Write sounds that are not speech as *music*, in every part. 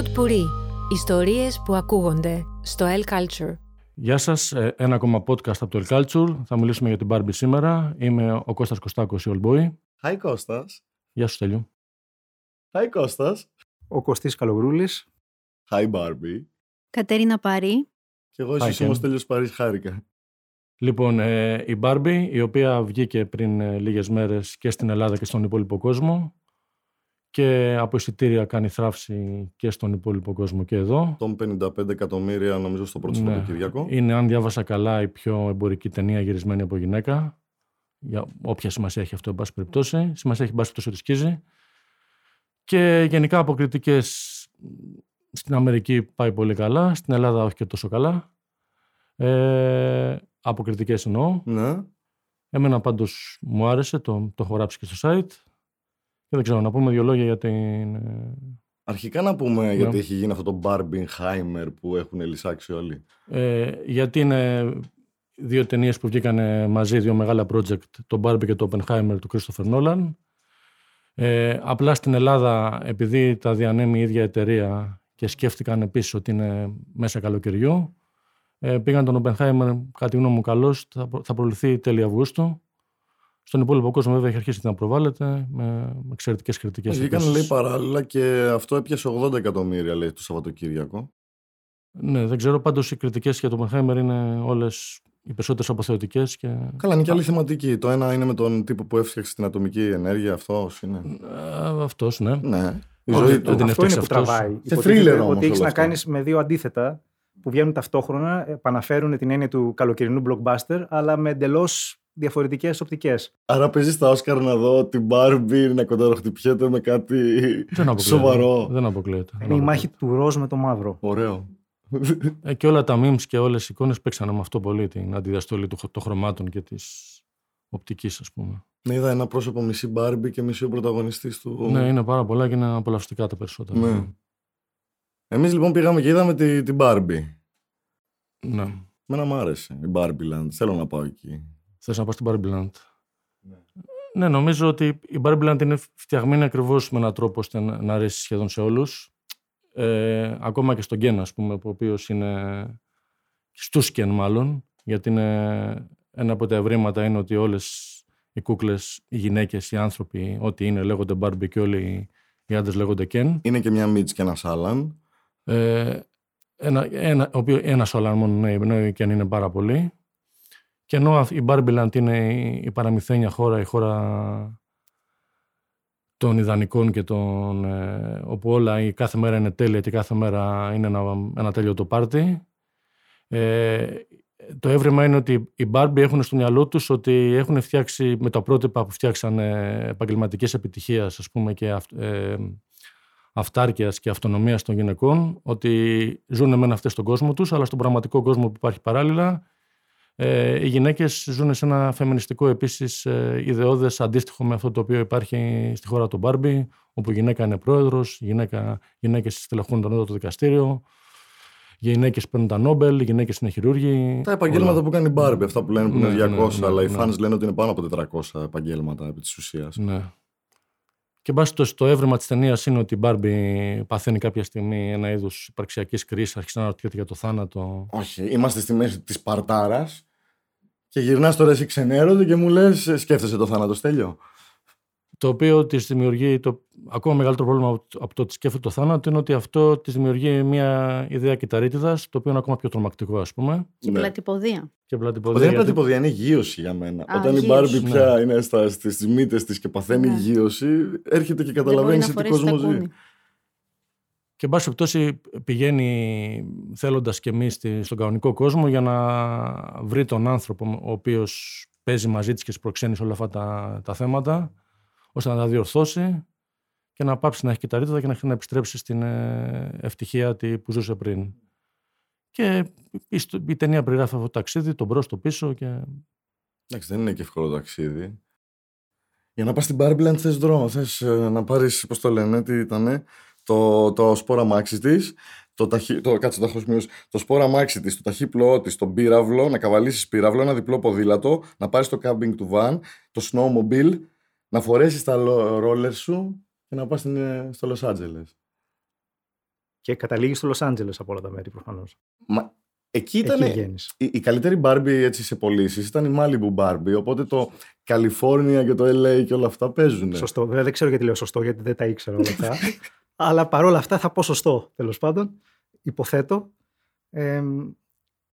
Pod Puri. Ιστορίες που ακούγονται στο El Culture. Γεια σας, ε, ένα ακόμα podcast από το El Culture. Θα μιλήσουμε για την Barbie σήμερα. Είμαι ο Κώστας Κωστάκος, η Boy. Hi Κώστας. Γεια σου Στέλιο. Hi Κώστας. Ο Κωστής Καλογρούλης. Hi Barbie. Κατέρινα Πάρη. Και εγώ εσύ είμαι ο Στέλιος Παρίς χάρηκα. Λοιπόν, ε, η Barbie, η οποία βγήκε πριν ε, λίγες μέρες και στην Ελλάδα και στον υπόλοιπο κόσμο και από εισιτήρια κάνει θράψη και στον υπόλοιπο κόσμο και εδώ. Τον 55 εκατομμύρια νομίζω στο πρώτο ναι. Σαββατοκύριακο. Είναι, αν διάβασα καλά, η πιο εμπορική ταινία γυρισμένη από γυναίκα. Για όποια σημασία έχει αυτό, εν πάση περιπτώσει. Σημασία έχει μπάσει τόσο τη σκίζει. Και γενικά από κριτικές στην Αμερική πάει πολύ καλά, στην Ελλάδα όχι και τόσο καλά. Ε, από κριτικές εννοώ. Ναι. Εμένα πάντως μου άρεσε, το, το έχω γράψει και στο site. Και δεν ξέρω, να πούμε δύο λόγια για την. Ε, Αρχικά να πούμε ναι. γιατί έχει γίνει αυτό το Barbenheimer που έχουν λυσάξει όλοι. Ε, γιατί είναι δύο ταινίες που βγήκαν μαζί, δύο μεγάλα project, το Barbie και το Oppenheimer του Christopher Nolan. Ε, απλά στην Ελλάδα, επειδή τα διανέμει η ίδια εταιρεία και σκέφτηκαν επίσης ότι είναι μέσα καλοκαιριού, ε, πήγαν τον Oppenheimer, κάτι γνώμη μου καλός, θα, θα προληφθεί τέλη Αυγούστου. Στον υπόλοιπο κόσμο, βέβαια, έχει αρχίσει να προβάλλεται με εξαιρετικές κριτικές. Βγήκαν, λέει, παράλληλα και αυτό έπιασε 80 εκατομμύρια, λέει, το Σαββατοκύριακο. Ναι, δεν ξέρω. Πάντως οι κριτικές για τον Oppenheimer είναι όλες οι περισσότερες αποθεωτικές. Και... Καλά, είναι και άλλη θεματική. Το ένα είναι με τον τύπο που έφτιαξε την ατομική ενέργεια, αυτός είναι. Αυτός, ναι. ναι. Η ζωή του αυτό είναι που τραβάει. Σε θρίλερ Ότι έχεις να κάνεις με δύο αντίθετα που βγαίνουν ταυτόχρονα, επαναφέρουν την έννοια του καλοκαιρινού blockbuster, αλλά με εντελώς διαφορετικές οπτικές. Άρα παίζεις στα Όσκαρ να δω την Barbie να κονταροχτυπιέται με κάτι δεν σοβαρό. Δεν αποκλείεται. Είναι η μάχη του ροζ με το μαύρο. Ωραίο. Ε, και όλα τα memes και όλες οι εικόνες παίξανε με αυτό πολύ την αντιδιαστολή των χρωμάτων και της οπτικής, ας πούμε. Ναι, είδα ένα πρόσωπο μισή Barbie και μισή ο πρωταγωνιστής του. Ναι, είναι πάρα πολλά και είναι απολαυστικά τα περισσότερα. Ναι. Εμείς λοιπόν πήγαμε και είδαμε την, την Barbie. Ναι. Μένα μου άρεσε η Barbie Land. Θέλω να πάω εκεί. Θες να πάω στην Barbie Land; Ναι. ναι, νομίζω ότι η Barbie Land είναι φτιαγμένη ακριβώς με έναν τρόπο ώστε να αρέσει σχεδόν σε όλους. Ε, ακόμα και στον Γκέν, ας πούμε, ο οποίος είναι στους Γκέν μάλλον, γιατί είναι ένα από τα ευρήματα είναι ότι όλες οι κούκλες, οι γυναίκες, οι άνθρωποι, ό,τι είναι λέγονται Barbie και όλοι οι άντρες λέγονται Ken. Είναι και μια Μίτς και ένα Άλαν. Ε, ένα, ένα, ένας Άλαν μόνο, ναι, ενώ η Ken είναι πάρα πολύ. Και ενώ η Barbieland είναι η παραμυθένια χώρα, η χώρα των ιδανικών και των, ε, όπου όλα η κάθε μέρα είναι τέλεια και κάθε μέρα είναι ένα, ένα τέλειο το πάρτι. Ε, το έβριμα είναι ότι οι Barbie έχουν στο μυαλό τους ότι έχουν φτιάξει με τα πρότυπα που φτιάξαν επαγγελματικές επιτυχίας ας πούμε και ε, αυτάρκειας και αυτονομίας των γυναικών ότι ζουν μεν αυτές στον κόσμο τους αλλά στον πραγματικό κόσμο που υπάρχει παράλληλα ε, οι γυναίκες ζουν σε ένα φεμινιστικό επίσης ε, ιδεώδες αντίστοιχο με αυτό το οποίο υπάρχει στη χώρα του Μπάρμπι, όπου η γυναίκα είναι πρόεδρος, γυναίκα, γυναίκες στελεχούν το το δικαστήριο, οι γυναίκες παίρνουν τα Νόμπελ, οι γυναίκες είναι χειρούργοι. Τα επαγγέλματα όλα. που κάνει η Μπάρμπι, αυτά που λένε που είναι 200, ναι, ναι, ναι, αλλά οι φans λένε ότι είναι πάνω από 400 επαγγέλματα επί της ουσίας. Ναι. Και μπας το, το έβριμα της ταινίας είναι ότι η Μπάρμπι παθαίνει κάποια στιγμή ένα είδος υπαρξιακής κρίσης, αρχίζει να αναρωτιέται για το θάνατο. Όχι, είμαστε στη μέση της Παρτάρα και γυρνάς τώρα εσύ ξενέρωτη και μου λες: Σκέφτεσαι το θάνατο, στέλιο. Το οποίο της δημιουργεί. Το ακόμα μεγαλύτερο πρόβλημα από το ότι σκέφτεται το θάνατο είναι ότι αυτό της δημιουργεί μια ιδέα κυταρίτιδας, το οποίο είναι ακόμα πιο τρομακτικό, ας πούμε. Και ναι. πλατυποδία. Και πλατυποδία. Δεν είναι πλατυποδία, είναι γύρωση για μένα. Α, Όταν η Μπάρμπι ναι. πια είναι στις μύτες της και παθαίνει ναι. γύρωση, έρχεται και καταλαβαίνεις σε τι κόσμος ζει. Και εν πάση περιπτώσει πηγαίνει θέλοντας και εμείς στον κανονικό κόσμο για να βρει τον άνθρωπο ο οποίος παίζει μαζί της και προξένει σε όλα αυτά τα, τα θέματα ώστε να τα διορθώσει και να πάψει να έχει κυταρίτιδα και να επιστρέψει στην ε, ευτυχία που ζούσε πριν. Και η, η ταινία περιγράφει αυτό το ταξίδι, τον μπρο, το πίσω και... Εντάξει, δεν είναι και εύκολο ταξίδι. Για να πας στην Barbie θες δρόμο, θες ε, να πάρεις, πώς το λένε, τι ήτανε, το, το σπόρα μάξι της, το, ταχύ, το, κάτσε, το, το σπόρα μάξι της, το ταχύπλοό της, τον πύραυλο, να καβαλήσεις πύραυλο, ένα διπλό ποδήλατο, να πάρεις το κάμπινγκ του βαν, το snowmobile, να φορέσεις τα ρόλερ σου και να πας στο Λο Άντζελε. Και καταλήγεις στο Λο Άντζελε από όλα τα μέρη προφανώς. Μα, εκεί ήταν. Εκεί βγαίνεις. Η, η καλύτερη Barbie έτσι σε πωλήσεις ήταν η Malibu Barbie. Οπότε το California και το LA και όλα αυτά παίζουν. Σωστό. Βέβαια δεν ξέρω γιατί λέω σωστό, γιατί δεν τα ήξερα όλα αυτά. *laughs* Αλλά παρόλα αυτά θα πω σωστό τέλος πάντων. Υποθέτω. Ε,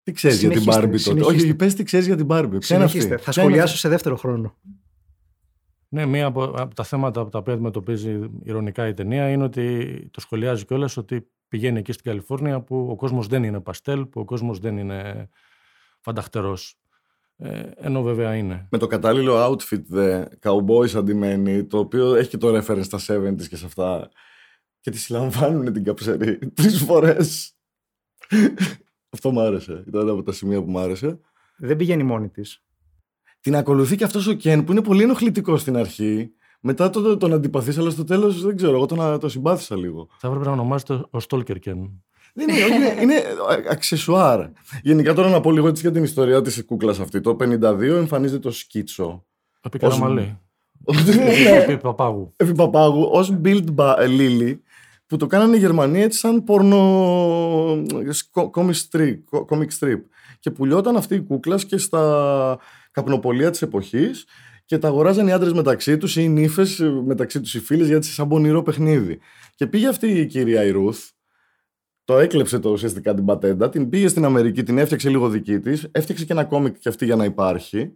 Τι ξέρεις για την Συνεχίστε, Barbie τότε. συνεχίστε. Όχι, πες τι ξέρεις για την Barbie. Ποια είναι αυτή; συνεχίστε. Θα Ποια είναι σχολιάσω σε δεύτερο χρόνο. Ναι, μία από, από τα θέματα τα οποία αντιμετωπίζει ηρωνικά η ταινία είναι ότι το σχολιάζει κιόλας ότι πηγαίνει εκεί στην Καλιφόρνια που ο κόσμος δεν είναι παστέλ, που ο κόσμος δεν είναι φανταχτερός. Ε, ενώ βέβαια είναι. Με το κατάλληλο outfit δε, cowboys αντιμένει, το οποίο έχει και το reference στα 70s και σε αυτά. Και τη συλλαμβάνουν την καψερή *laughs* τρεις φορές. Αυτό μου άρεσε. Ήταν ένα από τα σημεία που μου άρεσε. Δεν πηγαίνει μόνη της. Την ακολουθεί και αυτός ο Κεν που είναι πολύ ενοχλητικός στην αρχή. Μετά το, τον αντιπαθείς, αλλά στο τέλος δεν ξέρω. Εγώ τον, τον συμπάθησα λίγο. Θα έπρεπε να ονομάζεται ο Stalker Ken. Δεν είναι, όχι, είναι, είναι αξεσουάρ. Γενικά τώρα να πω λίγο έτσι για την ιστορία της κούκλας αυτή. Το 52 εμφανίζεται το σκίτσο. Επί Ως- Καραμαλή. Ναι. Επί Παπάγου. Επί Παπάγου ως build ba- Lily που το κάνανε οι Γερμανοί έτσι σαν πορνο comic strip, comic strip. Και πουλιόταν αυτή η κούκλα και στα καπνοπολία της εποχής και τα αγοράζαν οι άντρες μεταξύ τους ή οι νύφες μεταξύ τους οι φίλες γιατί σαν πονηρό παιχνίδι. Και πήγε αυτή η κυρία η Ρουθ, το έκλεψε το ουσιαστικά την πατέντα, την πήγε στην Αμερική, την έφτιαξε λίγο δική της, έφτιαξε και ένα κόμικ και αυτή για να υπάρχει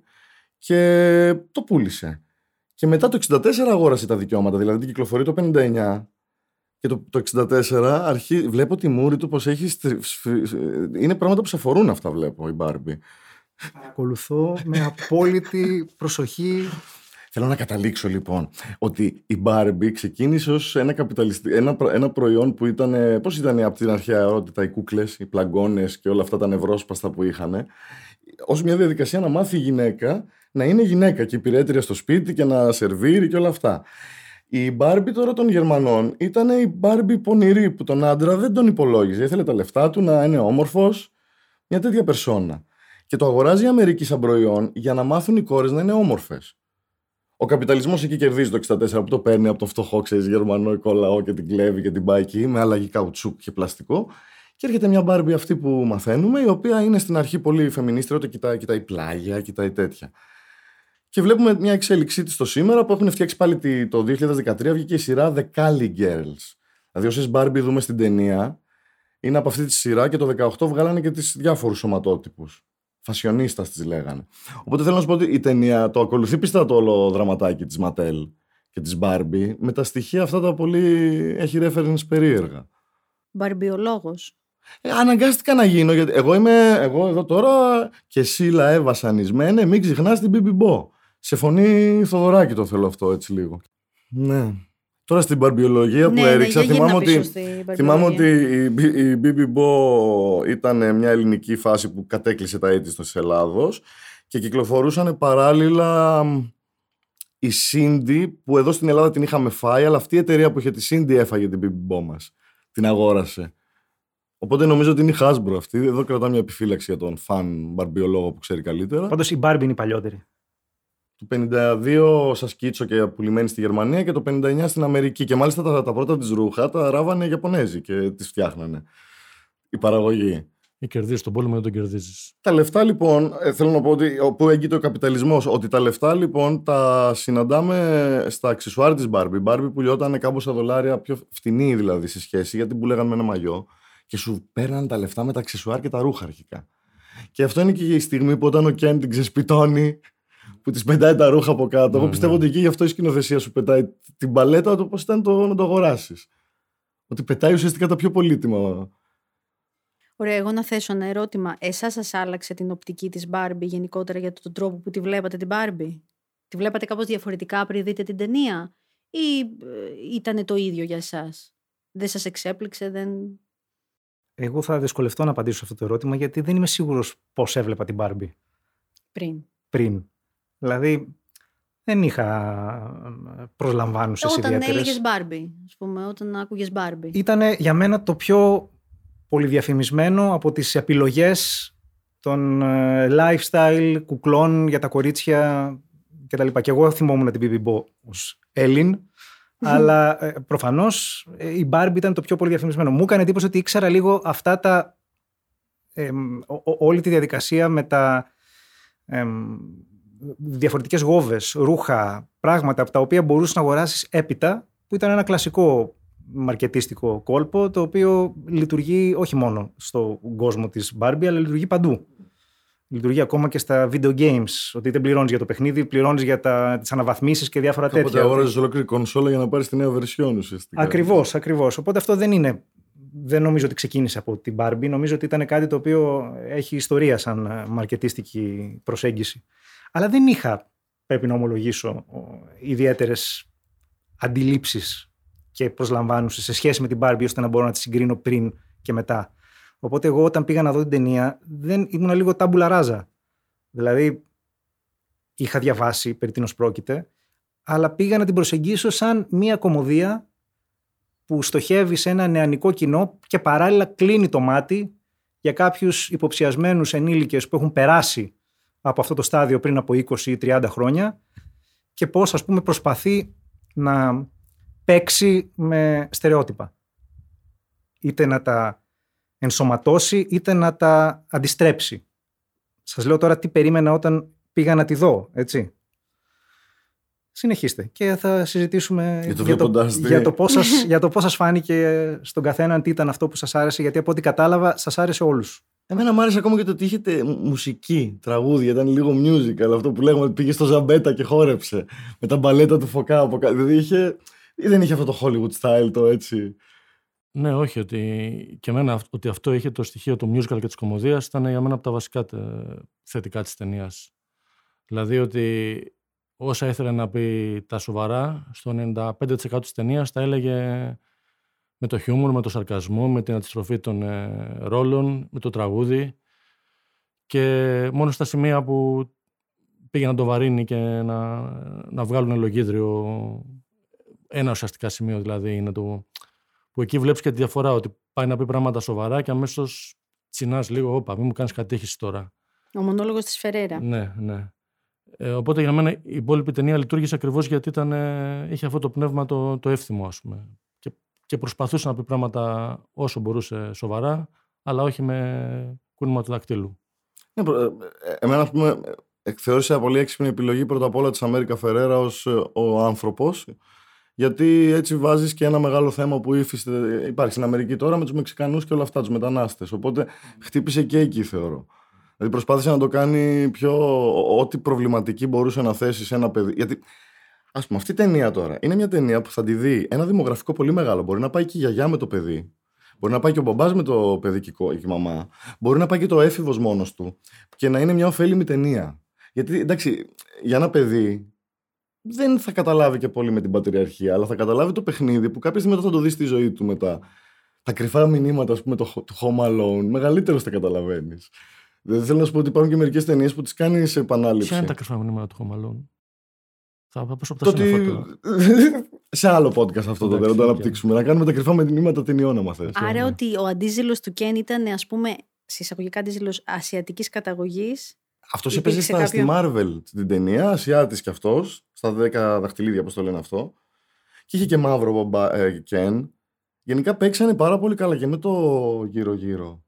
και το πούλησε. Και μετά το 64 αγόρασε τα δικαιώματα, δηλαδή την κυκλοφορεί το 59 και το, το 64 αρχί, βλέπω τη μούρη του πως έχει στρι- σφ- είναι πράγματα που σε αφορούν αυτά βλέπω η Μπάρμπι. Παρακολουθώ με απόλυτη προσοχή. Θέλω να καταλήξω λοιπόν ότι η Barbie ξεκίνησε ως ένα, καπιταλιστι... ένα, προ- ένα προϊόν που ήταν, ε, πώς ήταν από την αρχαία ερώτητα οι κούκλες, οι πλαγκόνες και όλα αυτά τα νευρόσπαστα που είχαν, ως μια διαδικασία να μάθει η γυναίκα να είναι γυναίκα και υπηρέτρια στο σπίτι και να σερβίρει και όλα αυτά. Η Barbie τώρα των Γερμανών ήταν η Barbie πονηρή που τον άντρα δεν τον υπολόγιζε. Ήθελε τα λεφτά του να είναι όμορφος, μια τέτοια περσόνα. Και το αγοράζει η Αμερική σαν προϊόν για να μάθουν οι κόρες να είναι όμορφες. Ο καπιταλισμός εκεί κερδίζει το 64 που το παίρνει από τον φτωχό, ξέρεις, Γερμανό οικολαό και την κλέβει και την πάει εκεί με αλλαγή καουτσούκ και πλαστικό. Και έρχεται μια μπάρμπι αυτή που μαθαίνουμε, η οποία είναι στην αρχή πολύ φεμινίστρια, το κοιτάει, κοιτάει πλάγια, κοιτάει τέτοια. Και βλέπουμε μια εξέλιξή της το σήμερα που έχουν φτιάξει πάλι τη- το 2013 βγήκε η σειρά The Cali Girls. Δηλαδή, όσες μπάρμπι δούμε στην ταινία, είναι από αυτή τη σειρά και το 18 βγάλανε και τις διάφορους σωματότυπους. Φασιονίστας τις λέγανε. Οπότε θέλω να σου πω ότι η ταινία το ακολουθεί πιστά το όλο δραματάκι της Ματέλ και της Μπάρμπι με τα στοιχεία αυτά τα πολύ έχει reference περίεργα. Μπαρμπιολόγος. Ε, αναγκάστηκα να γίνω γιατί εγώ είμαι εγώ εδώ τώρα και εσύ λαέ βασανισμένε μην ξεχνάς την Μπίμπι Μπό. Σε φωνή Θοδωράκη το θέλω αυτό έτσι λίγο. Ναι. Τώρα στην μπαρμπιολογία που ναι, έριξα ναι, για θυμάμαι γύρνα πίσω ότι στη Θυμάμαι μπαρμπιολογία. ότι η, Μπι- η Μπίμπι Μπό ήταν μια ελληνική φάση που κατέκλυσε τα έτη της Ελλάδος και κυκλοφορούσαν παράλληλα μ, η Cindy που εδώ στην Ελλάδα την είχαμε φάει αλλά αυτή η εταιρεία που είχε τη Cindy έφαγε την Μπίμπι Μπό μας. Την αγόρασε. Οπότε νομίζω ότι είναι η Hasbro αυτή. Εδώ κρατά μια επιφύλαξη για τον φαν μπαρμπιολόγο που ξέρει καλύτερα. Πάντως η Barbie είναι η παλιότερη. Το 52 σα κίτσο και πουλημένη στη Γερμανία και το 59 στην Αμερική. Και μάλιστα τα, τα πρώτα της ρούχα τα ράβανε οι Ιαπωνέζοι και τις φτιάχνανε. Η παραγωγή. Ή κερδίζεις τον πόλεμο, δεν τον κερδίζεις. Τα λεφτά λοιπόν, ε, θέλω να πω ότι όπου έγκυται ο καπιταλισμός, ότι τα λεφτά λοιπόν τα συναντάμε στα αξισουάρ της Barbie. Η Barbie πουλιόταν κάμποσα δολάρια πιο φτηνή δηλαδή σε σχέση, γιατί πουλάγαν με ένα μαγιό και σου παίρναν τα λεφτά με τα αξισουάρ και τα ρούχα αρχικά. Και αυτό είναι και η στιγμή που όταν ο Κέν την ξεσπιτώνει, που της πετάει τα ρούχα από κάτω. Εγώ Ναι, πιστεύω ναι. ότι εκεί γι' αυτό η σκηνοθεσία σου πετάει την παλέτα, το πώς ήταν το, να το αγοράσεις. Ότι πετάει ουσιαστικά τα πιο πολύτιμα. Ωραία, εγώ να θέσω ένα ερώτημα. Εσάς σας άλλαξε την οπτική της Barbie γενικότερα για τον τρόπο που τη βλέπατε την Barbie; Τη βλέπατε κάπως διαφορετικά πριν δείτε την ταινία; Ή ήταν το ίδιο για εσάς; Δεν σας εξέπληξε, δεν... Εγώ θα δυσκολευτώ να απαντήσω σε αυτό το ερώτημα γιατί δεν είμαι σίγουρος πώς έβλεπα την Barbie πριν. πριν. Δηλαδή δεν είχα προσλαμβάνουσε Όταν ιδιαίτερες. έλεγες Barbie, ας πούμε, όταν άκουγες Barbie. Ήταν για μένα το πιο πολυδιαφημισμένο από τις επιλογές των ε, lifestyle κουκλών για τα κορίτσια κτλ. Και εγώ θυμόμουν την Bibi Bo ως Έλλην, αλλά ε, προφανώς η Barbie ήταν το πιο πολύ διαφημισμένο. Μου έκανε εντύπωση ότι ήξερα λίγο αυτά τα. Ε, όλη τη διαδικασία με τα. Ε, διαφορετικές γόβες, ρούχα, πράγματα από τα οποία μπορούσες να αγοράσεις έπειτα που ήταν ένα κλασικό μαρκετίστικο κόλπο το οποίο λειτουργεί όχι μόνο στον κόσμο της Barbie αλλά λειτουργεί παντού. Λειτουργεί ακόμα και στα video games. Ότι δεν πληρώνεις για το παιχνίδι, πληρώνεις για τις αναβαθμίσεις και διάφορα Οπότε τέτοια. Οπότε αγόραζες ολόκληρη κονσόλα για να πάρεις τη νέα version ουσιαστικά. Ακριβώς, ακριβώς. Οπότε αυτό δεν είναι. Δεν νομίζω ότι ξεκίνησε από την Barbie. Νομίζω ότι ήταν κάτι το οποίο έχει ιστορία σαν μαρκετίστικη προσέγγιση. Αλλά δεν είχα, πρέπει να ομολογήσω, ιδιαίτερες αντιλήψεις και προσλαμβάνουσες σε σχέση με την Barbie ώστε να μπορώ να τη συγκρίνω πριν και μετά. Οπότε εγώ όταν πήγα να δω την ταινία δεν ήμουν λίγο τάμπουλα ράζα. Δηλαδή είχα διαβάσει περί τίνος πρόκειται αλλά πήγα να την προσεγγίσω σαν μία κομμωδία που στοχεύει σε ένα νεανικό κοινό και παράλληλα κλείνει το μάτι για κάποιους υποψιασμένους ενήλικες που έχουν περάσει από αυτό το στάδιο πριν από 20 ή 30 χρόνια και πώς ας πούμε προσπαθεί να παίξει με στερεότυπα. Είτε να τα ενσωματώσει είτε να τα αντιστρέψει. Σας λέω τώρα τι περίμενα όταν πήγα να τη δω, έτσι. Συνεχίστε και θα συζητήσουμε για το, για το, για το, πώς, σας, *laughs* για το πώς σας φάνηκε στον καθέναν τι ήταν αυτό που σας άρεσε γιατί από ό,τι κατάλαβα σας άρεσε όλους. Εμένα μου άρεσε ακόμα και το ότι είχετε μουσική, τραγούδια, ήταν λίγο musical αυτό που λέγαμε ότι πήγε στο Ζαμπέτα και χόρεψε με τα μπαλέτα του Φωκά από κάτω. Δηλαδή είχε, δεν είχε αυτό το Hollywood style το έτσι; Ναι, όχι, ότι και εμένα ότι αυτό είχε το στοιχείο του musical και της κομμωδίας ήταν για μένα από τα βασικά θετικά της ταινίας. Δηλαδή ότι όσα ήθελε να πει τα σοβαρά, στο 95% της ταινίας τα έλεγε με το χιούμορ, με το σαρκασμό, με την αντιστροφή των ε, ρόλων, με το τραγούδι και μόνο στα σημεία που πήγε να το βαρύνει και να, να βγάλουν λογίδριο ένα ουσιαστικά σημείο δηλαδή είναι το που εκεί βλέπεις και τη διαφορά ότι πάει να πει πράγματα σοβαρά και αμέσως τσινάς λίγο, όπα, μην μου κάνεις κατήχηση τώρα. Ο μονόλογος της Φεραίρα. Ναι, ναι. Ε, οπότε για μένα η υπόλοιπη ταινία λειτουργήσε ακριβώς γιατί ήταν, ε, είχε αυτό το πνεύμα το, το εύθυμο, ας πούμε. Και, και προσπαθούσε να πει πράγματα όσο μπορούσε σοβαρά, αλλά όχι με κούνημα του δακτύλου. Ναι, ε, εμένα, ας πούμε, εκθεώρησα πολύ έξυπνη επιλογή πρώτα απ' όλα της Αμέρικα Φεραίρα ως ε, ο άνθρωπος γιατί έτσι βάζεις και ένα μεγάλο θέμα που υφίστε, υπάρχει στην Αμερική τώρα με τους Μεξικανούς και όλα αυτά, τους μετανάστες. Οπότε χτύπησε και εκεί, θεωρώ. Δηλαδή προσπάθησε να το κάνει πιο. ό,τι προβληματική μπορούσε να θέσει σε ένα παιδί. Γιατί, ας πούμε, αυτή η ταινία τώρα είναι μια ταινία που θα τη δει ένα δημογραφικό πολύ μεγάλο. Μπορεί να πάει και η γιαγιά με το παιδί. Μπορεί να πάει και ο μπαμπάς με το παιδί και η μαμά. Μπορεί να πάει και το έφηβος μόνος του. Και να είναι μια ωφέλιμη ταινία. Γιατί εντάξει, για ένα παιδί δεν θα καταλάβει και πολύ με την πατριαρχία, αλλά θα καταλάβει το παιχνίδι που κάποια στιγμή θα το δεις στη ζωή του μετά. Τα κρυφά μηνύματα, ας πούμε, το, του Home Alone, μεγαλύτερο τα καταλαβαίνεις. Δεν θέλω να σου πω ότι υπάρχουν και μερικές ταινίες που τις κάνεις σε επανάληψη. Ποια είναι τα κρυφά μηνύματα του Home Alone; Θα πάω από τα ότι... *laughs* Σε άλλο podcast αυτό το να το αναπτύξουμε. Να κάνουμε τα κρυφά μηνύματα ταινιών, άμα θες. Άρα ότι ο αντίζηλος του Κέν ήταν, ας πούμε, συσσαγωγικά αντίζηλος ασιατικής καταγωγής αυτός έπαιζε στα, στη Marvel την ταινία, Ασιάτης κι αυτός, στα 10 δαχτυλίδια, όπω το λένε αυτό. Και είχε και μαύρο μπομπα, ε, Ken. Γενικά παίξανε πάρα πολύ καλά και με το γύρω-γύρω.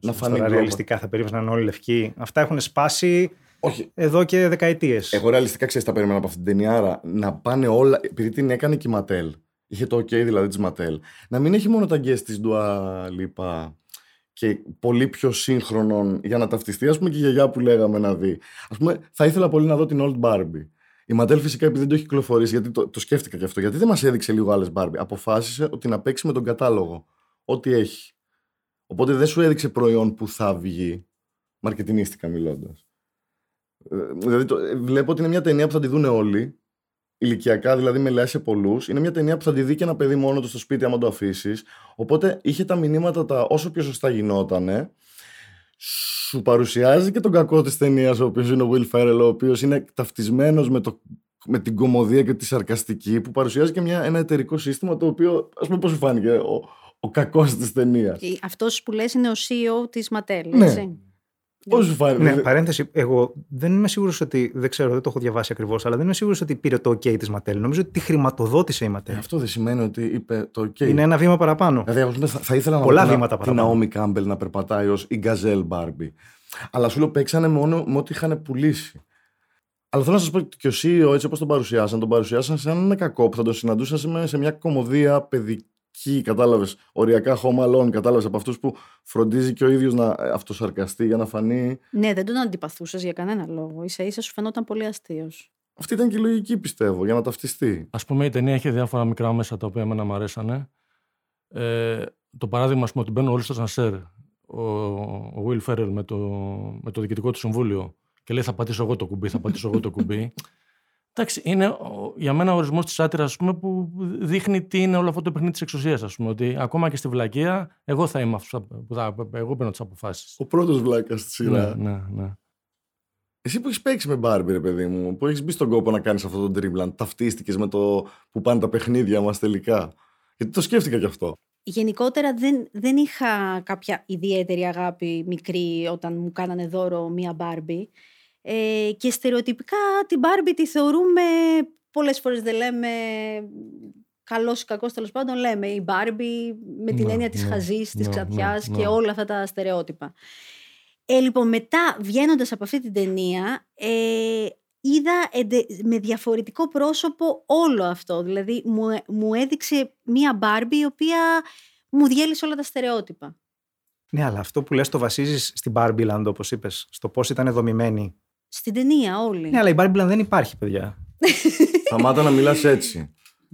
Να φανεί ρεαλιστικά θα περίμεναν όλοι λευκοί. Αυτά έχουν σπάσει Όχι. εδώ και δεκαετίες. Εγώ ρεαλιστικά ξέρω τα περίμενα από αυτήν την ταινία. Άρα να πάνε όλα. Επειδή την έκανε και η Ματέλ. Είχε το OK δηλαδή της Ματέλ. Να μην έχει μόνο τα guest της Dua Lipa και πολύ πιο σύγχρονων για να ταυτιστεί, ας πούμε, και η γιαγιά που λέγαμε να δει. Α πούμε, θα ήθελα πολύ να δω την Old Barbie. Η Ματέλ φυσικά επειδή δεν το έχει κυκλοφορήσει, γιατί το, το σκέφτηκα και αυτό, γιατί δεν μας έδειξε λίγο άλλες Barbie. Αποφάσισε ότι να παίξει με τον κατάλογο. Ό,τι έχει. Οπότε δεν σου έδειξε προϊόν που θα βγει, μαρκετινίστικα μιλώντας. Ε, δηλαδή, το, ε, βλέπω ότι είναι μια ταινία που θα τη δουν όλοι ηλικιακά, δηλαδή με σε πολλούς. Είναι μια ταινία που θα τη δει και ένα παιδί μόνο του στο σπίτι, άμα το αφήσεις. Οπότε είχε τα μηνύματα τα όσο πιο σωστά γινότανε. Σου παρουσιάζει και τον κακό της ταινίας, ο οποίος είναι ο Will Ferrell, ο οποίος είναι ταυτισμένος με, το, με την κομμωδία και τη σαρκαστική, που παρουσιάζει και μια, ένα εταιρικό σύστημα το οποίο, ας πούμε, πώς σου φάνηκε ο, ο κακός της ταινίας. Αυτός που λες είναι ο CEO της Ματέλ, ναι. έτσι. Πώς σου φάνηκε. Ναι, παρένθεση. Εγώ δεν είμαι σίγουρος ότι. Δεν ξέρω, δεν το έχω διαβάσει ακριβώς, αλλά δεν είμαι σίγουρος ότι πήρε το OK της Ματέλ. Νομίζω ότι τη χρηματοδότησε η Ματέλ. Ε, αυτό δεν σημαίνει ότι είπε το OK. Είναι ένα βήμα παραπάνω. Δηλαδή, ας πούμε, θα, θα ήθελα Πολλά να δω βήματα την- την παραπάνω. Naomi Campbell να περπατάει ως η Γκαζέλ Μπάρμπι. Αλλά σου λέω παίξανε μόνο με ό,τι είχαν πουλήσει. Αλλά θέλω να σας πω ότι και ο CEO, έτσι όπως τον παρουσιάσαν, τον παρουσιάσαν σαν ένα κακό που θα τον συναντούσα σε- σε μια κομμωδία παιδική, κατάλαβες. Οριακά home alone, κατάλαβες από αυτούς που φροντίζει και ο ίδιος να ε, αυτοσαρκαστεί για να φανεί. Ναι, δεν τον αντιπαθούσες για κανένα λόγο. σα ίσα σου φαινόταν πολύ αστείος. Αυτή ήταν και η λογική, πιστεύω, για να ταυτιστεί. Α πούμε, η ταινία είχε διάφορα μικρά μέσα τα οποία εμένα μου αρέσανε. Ε, το παράδειγμα, ας πούμε, ότι μπαίνουν όλοι στο σανσέρ. Ο, ο Will Ferrell με το, με το διοικητικό του συμβούλιο και λέει: Θα πατήσω εγώ το κουμπί, θα πατήσω εγώ το κουμπί. Εντάξει, είναι ο- για μένα ο ορισμός της άτυρας, ας πούμε, που δείχνει τι είναι όλο αυτό το παιχνίδι της εξουσίας, ας πούμε. Ότι ακόμα και στη βλακεία, εγώ θα είμαι αυτός που θα. Εγώ παίρνω τις αποφάσεις. Ο πρώτος βλάκας στη σειρά. Ναι, ναι, ναι. Εσύ που έχεις παίξει με Μπάρμπι, ρε παιδί μου, που έχεις μπει στον κόπο να κάνεις αυτό το Dreamland, ταυτίστηκες με το που πάνε τα παιχνίδια μας τελικά. Γιατί το σκέφτηκα κι αυτό. Γενικότερα δεν, δεν είχα κάποια ιδιαίτερη αγάπη μικρή όταν μου κάνανε δώρο μία Μπάρμπι. Ε, και στερεοτυπικά την Μπάρμπι τη θεωρούμε, πολλές φορές δεν λέμε καλός ή κακός τέλος πάντων, λέμε η Μπάρμπι με την Ναι, έννοια της ναι, χαζής, της ναι, ξαφιάς ναι, και ναι. όλα αυτά τα στερεότυπα. Ε, λοιπόν, μετά βγαίνοντας από αυτή την ταινία, ε, είδα εντε- με διαφορετικό πρόσωπο όλο αυτό. Δηλαδή, μου, ε- μου έδειξε μία Μπάρμπι η οποία μου διέλυσε όλα τα στερεότυπα. Ναι, αλλά αυτό που λες το βασίζεις στην Barbie Land, όπως είπες, στο πώς ήταν δομημένη. Στην ταινία όλοι. Ναι, αλλά η Barbie Land δεν υπάρχει, παιδιά. *laughs* Σταμάτα να μιλάς έτσι.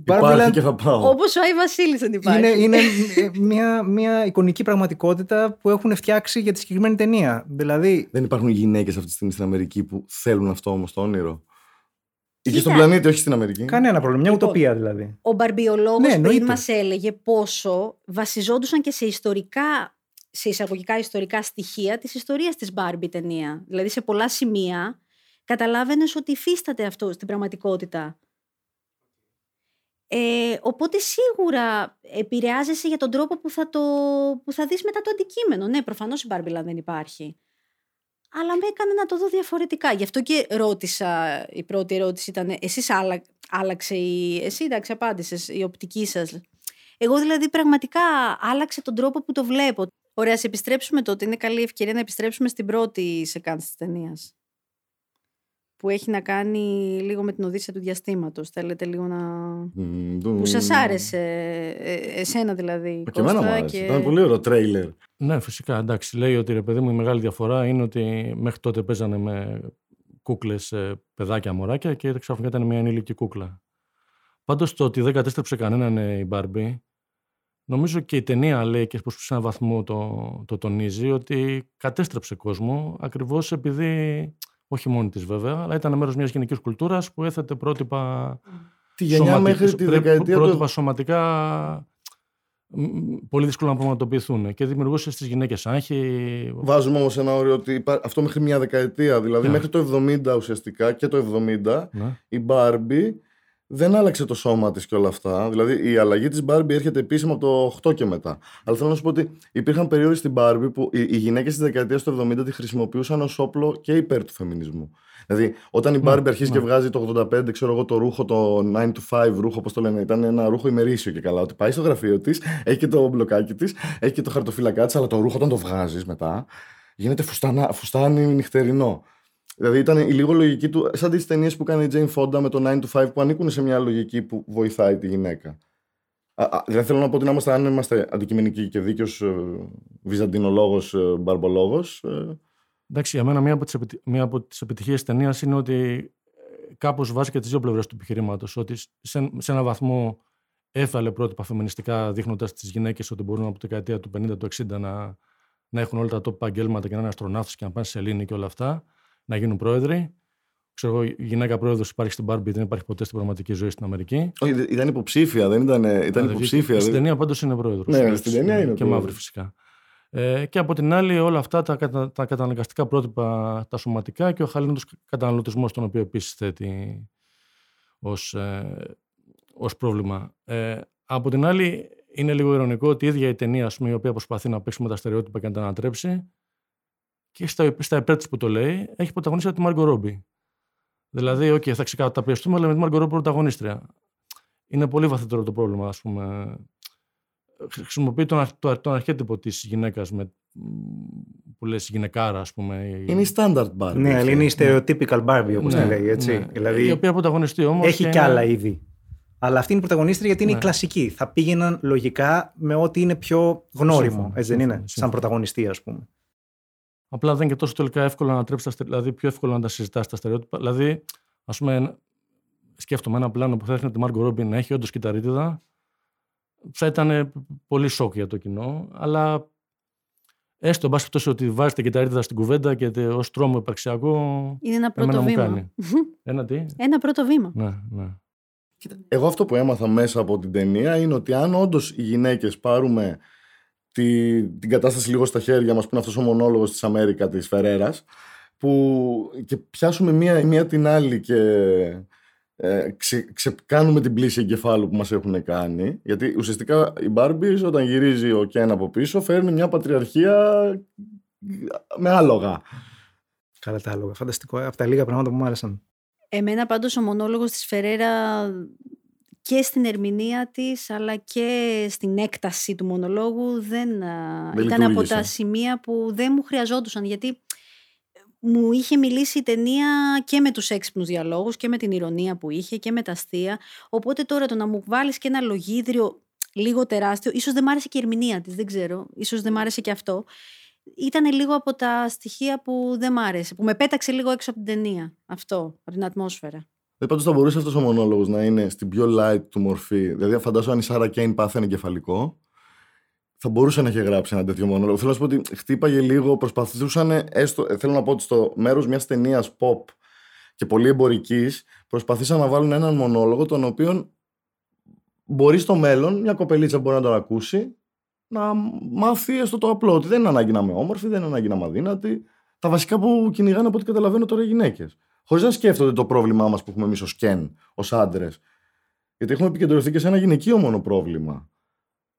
Barbie Υπάρχει Land- και θα πάω. Όπως ο Άι Βασίλης δεν υπάρχει. Είναι, είναι ε, *laughs* μια, μια εικονική πραγματικότητα που έχουν φτιάξει για τη συγκεκριμένη ταινία. Δηλαδή, Δεν υπάρχουν γυναίκες αυτή τη στιγμή στην Αμερική που θέλουν αυτό όμως το όνειρο. Ή και Κοίτα. στον πλανήτη, όχι στην Αμερική. κανένα πρόβλημα. Μια Λοιπόν, ουτοπία δηλαδή. Ο μπαρμπιολόγος Ναι, πριν εννοείται. μας έλεγε πόσο βασιζόντουσαν και σε ιστορικά, σε εισαγωγικά ιστορικά στοιχεία της ιστορίας της Μπάρμπι ταινία. Δηλαδή σε πολλά σημεία καταλάβαινες ότι υφίσταται αυτό στην πραγματικότητα. Ε, οπότε σίγουρα επηρεάζεσαι για τον τρόπο που θα, το, που θα δεις μετά το αντικείμενο. Ναι, προφανώς η Μπάρμπιλα δεν υπάρχει. Αλλά με έκανε να το δω διαφορετικά. Γι' αυτό και ρώτησα, η πρώτη ερώτηση ήταν εσείς άλλα, άλλαξε η... Εσύ εντάξει απάντησες, η οπτική σας. Εγώ δηλαδή πραγματικά άλλαξε τον τρόπο που το βλέπω. Ωραία, σε επιστρέψουμε τότε. Είναι καλή ευκαιρία να επιστρέψουμε στην πρώτη σεκάνση της ταινίας. Που έχει να κάνει λίγο με την Οδύσσια του διαστήματος. Θέλετε λίγο να... Μμμ, δου- Που σας άρεσε, ε, εσένα δηλαδή, Και εμένα μου Κώστα, άρεσε. και- Ήταν πολύ ωραίο τρέιλερ. Ναι, φυσικά. Εντάξει, λέει ότι ρε παιδί μου η μεγάλη διαφορά είναι ότι μέχρι τότε παίζανε με κούκλες παιδάκια, μωράκια και ξαφνικά ήταν μια ενήλικη κούκλα. Πάντως το ότι δεν κατέστρεψε κανέναν ε, η Μπάρμπι, νομίζω και η ταινία λέει και προς έναν βαθμό το, το τονίζει ότι κατέστρεψε κόσμο ακριβώς επειδή. Όχι μόνη της βέβαια, αλλά ήταν μέρος μιας γενικής κουλτούρας που έθετε πρότυπα Τη γενιά σωματικ- μέχρι τη πρέ- δεκαετία πρότυπα του. σωματικά μ, πολύ δύσκολο να πραγματοποιηθούν και δημιουργούσε στις γυναίκες άγχη. Βάζουμε όμως ένα όριο ότι υπά- αυτό μέχρι μια δεκαετία. Δηλαδή Ναι. μέχρι το 70 ουσιαστικά και το 70 Ναι. η Μπάρμπι δεν άλλαξε το σώμα της και όλα αυτά. Δηλαδή η αλλαγή της Μπάρμπι έρχεται επίσημα από το 8 και μετά. Αλλά θέλω να σου πω ότι υπήρχαν περίοδοι στην Μπάρμπι που οι, οι γυναίκες της δεκαετίας του 70 τη χρησιμοποιούσαν ως όπλο και υπέρ του φεμινισμού. Δηλαδή, όταν η Ναι, Μπάρμπι αρχίζει ναι. και βγάζει το 85, ξέρω εγώ, το ρούχο, το 9 to 5 ρούχο, όπω το λένε, ήταν ένα ρούχο ημερήσιο και καλά. Ότι πάει στο γραφείο της, έχει και το μπλοκάκι της, έχει και το χαρτοφύλακά της, αλλά το ρούχο όταν το βγάζεις μετά, γίνεται φουστανά, φουστάνι νυχτερινό. Δηλαδή ήταν η λίγο λογική του, σαν τις ταινίες που κάνει η Jane Fonda με το 9 to 5 που ανήκουν σε μια λογική που βοηθάει τη γυναίκα. Α, α, δεν θέλω να πω ότι να είμαστε, αν είμαστε αντικειμενικοί και δίκαιος ε, βυζαντινολόγος, ε, μπαρμπολόγος. Ε, Εντάξει, για μένα μία από τις, επιτι... μία από τις επιτυχίες της ταινίας είναι ότι ε, κάπως βάζει και τις δύο πλευρές του επιχειρήματος. Ότι σε, σε έναν βαθμό έφαλε πρότυπα φεμινιστικά δείχνοντας τις γυναίκες ότι μπορούν από τη δεκαετία του 50 του 60 να, να έχουν όλα τα top επαγγέλματα και να είναι αστροναύτες και να πάνε σε σελήνη και όλα αυτά, να γίνουν πρόεδροι. Ξέρω εγώ, η γυναίκα πρόεδρος υπάρχει στην Barbie, δεν υπάρχει ποτέ στην πραγματική ζωή στην Αμερική. όχι, ήταν υποψήφια, δεν ήταν, ήταν Δηλαδή, υποψήφια. Στην δεν- ταινία πάντως είναι πρόεδρος. Ναι, Έτσι, στην ταινία είναι Και πρόεδρος. μαύρη φυσικά. Ε, και από την άλλη όλα αυτά τα, κατα, τα καταναγκαστικά πρότυπα τα σωματικά και ο χαλήνος καταναλωτισμός τον οποίο επίσης θέτει ως, ε, ως πρόβλημα. Ε, από την άλλη είναι λίγο ειρωνικό ότι η ίδια η ταινία ας πούμε, η οποία προσπαθεί να παίξει με τα στερεότυπα και να τα ανατρέψει και στα, στα υπέρ που το λέει, έχει πρωταγωνίστρια τη Μάργκο Ρόμπι. Δηλαδή, OK, θα ξεκαταπιεστούμε, αλλά με τη Μάργκο Ρόμπι πρωταγωνίστρια. Είναι πολύ βαθύτερο το πρόβλημα, ας πούμε. Χρησιμοποιεί τον, το, τον αρχέτυπο της γυναίκας που λες γυναικάρα, ας πούμε. Είναι η standard Barbie. Ναι, αλλά είναι η stereotypical Barbie, όπως ναι, λέει. Έτσι. Ναι. Δηλαδή, η οποία πρωταγωνιστεί όμως. Έχει κι άλλα είδη. Αλλά αυτή είναι η πρωταγωνίστρια γιατί είναι Ναι. η κλασική. Θα πήγαιναν λογικά με ό,τι είναι πιο γνώριμο. Σύμφωνα, έτσι δεν είναι, σύμφωνα, σαν σύμφωνα. πρωταγωνιστή, ας πούμε. Απλά δεν είναι και τόσο τελικά εύκολο να τρέψει τα στερεότυπα, δηλαδή πιο εύκολο να τα συζητάς τα στερεότυπα. Δηλαδή, ας πούμε, σκέφτομαι ένα πλάνο που θα έδειχνε τη Μάργκο Ρόμπιν να έχει όντως κυταρίτιδα. Θα ήταν πολύ σοκ για το κοινό, αλλά έστω, εν πάση περιπτώσει, ότι βάζει την κυταρίτιδα στην κουβέντα και ως τρόμο υπαρξιακό. Είναι ένα πρώτο εμένα μου βήμα. κάνει. *laughs* Ένα τι; Ένα πρώτο βήμα. Ναι, ναι. Εγώ αυτό που έμαθα μέσα από την ταινία είναι ότι αν όντως οι γυναίκες πάρουμε τη, την κατάσταση λίγο στα χέρια μας που είναι αυτός ο μονόλογος της Αμέρικα της Φερέρας που και πιάσουμε μία, μία την άλλη και ε, ξε, ξεκάνουμε την πλήση εγκεφάλου που μας έχουν κάνει γιατί ουσιαστικά η Μπάρμπις όταν γυρίζει ο Κέν από πίσω φέρνει μια πατριαρχία με άλογα. Καλά τα άλογα. Φανταστικό. Από τα λίγα πράγματα που μου άρεσαν. Εμένα πάντως ο μονόλογος της Φερέρα και στην ερμηνεία της αλλά και στην έκταση του μονολόγου δεν, α, Δεν ήταν από λειτουργήσε. τα σημεία που δεν μου χρειαζόντουσαν γιατί μου είχε μιλήσει η ταινία και με τους έξυπνους διαλόγους και με την ηρωνία που είχε και με τα αστεία οπότε τώρα το να μου βάλεις και ένα λογίδριο λίγο τεράστιο ίσως δεν μ' άρεσε και η ερμηνεία της δεν ξέρω, ίσως δεν μ' άρεσε και αυτό ήταν λίγο από τα στοιχεία που δεν μ' άρεσε που με πέταξε λίγο έξω από την ταινία αυτό, από την ατμόσφαιρα Δεν πάντως θα μπορούσε αυτός ο μονόλογος να είναι στην πιο light του μορφή. Δηλαδή, φαντάζομαι αν η Σάρα Κέιν πάθαινε εγκεφαλικό, θα μπορούσε να έχει γράψει ένα τέτοιο μονόλογο. Θέλω να σου πω ότι χτύπαγε λίγο, προσπαθούσαν, έστω, ε, θέλω να πω ότι στο μέρος μιας ταινίας pop και πολύ εμπορικής, προσπαθήσαν να βάλουν έναν μονόλογο τον οποίο μπορεί στο μέλλον μια κοπελίτσα μπορεί να τον ακούσει να μάθει έστω το απλό ότι δεν είναι ανάγκη να είμαι όμορφη, δεν είναι ανάγκη να είμαι αδύνατη. Τα βασικά που κυνηγάνε από ό,τι καταλαβαίνω τώρα οι γυναίκες. Χωρίς να σκέφτονται το πρόβλημά μας που έχουμε εμείς ως Κεν, ως άντρες. Γιατί έχουμε επικεντρωθεί και σε ένα γυναικείο μόνο πρόβλημα.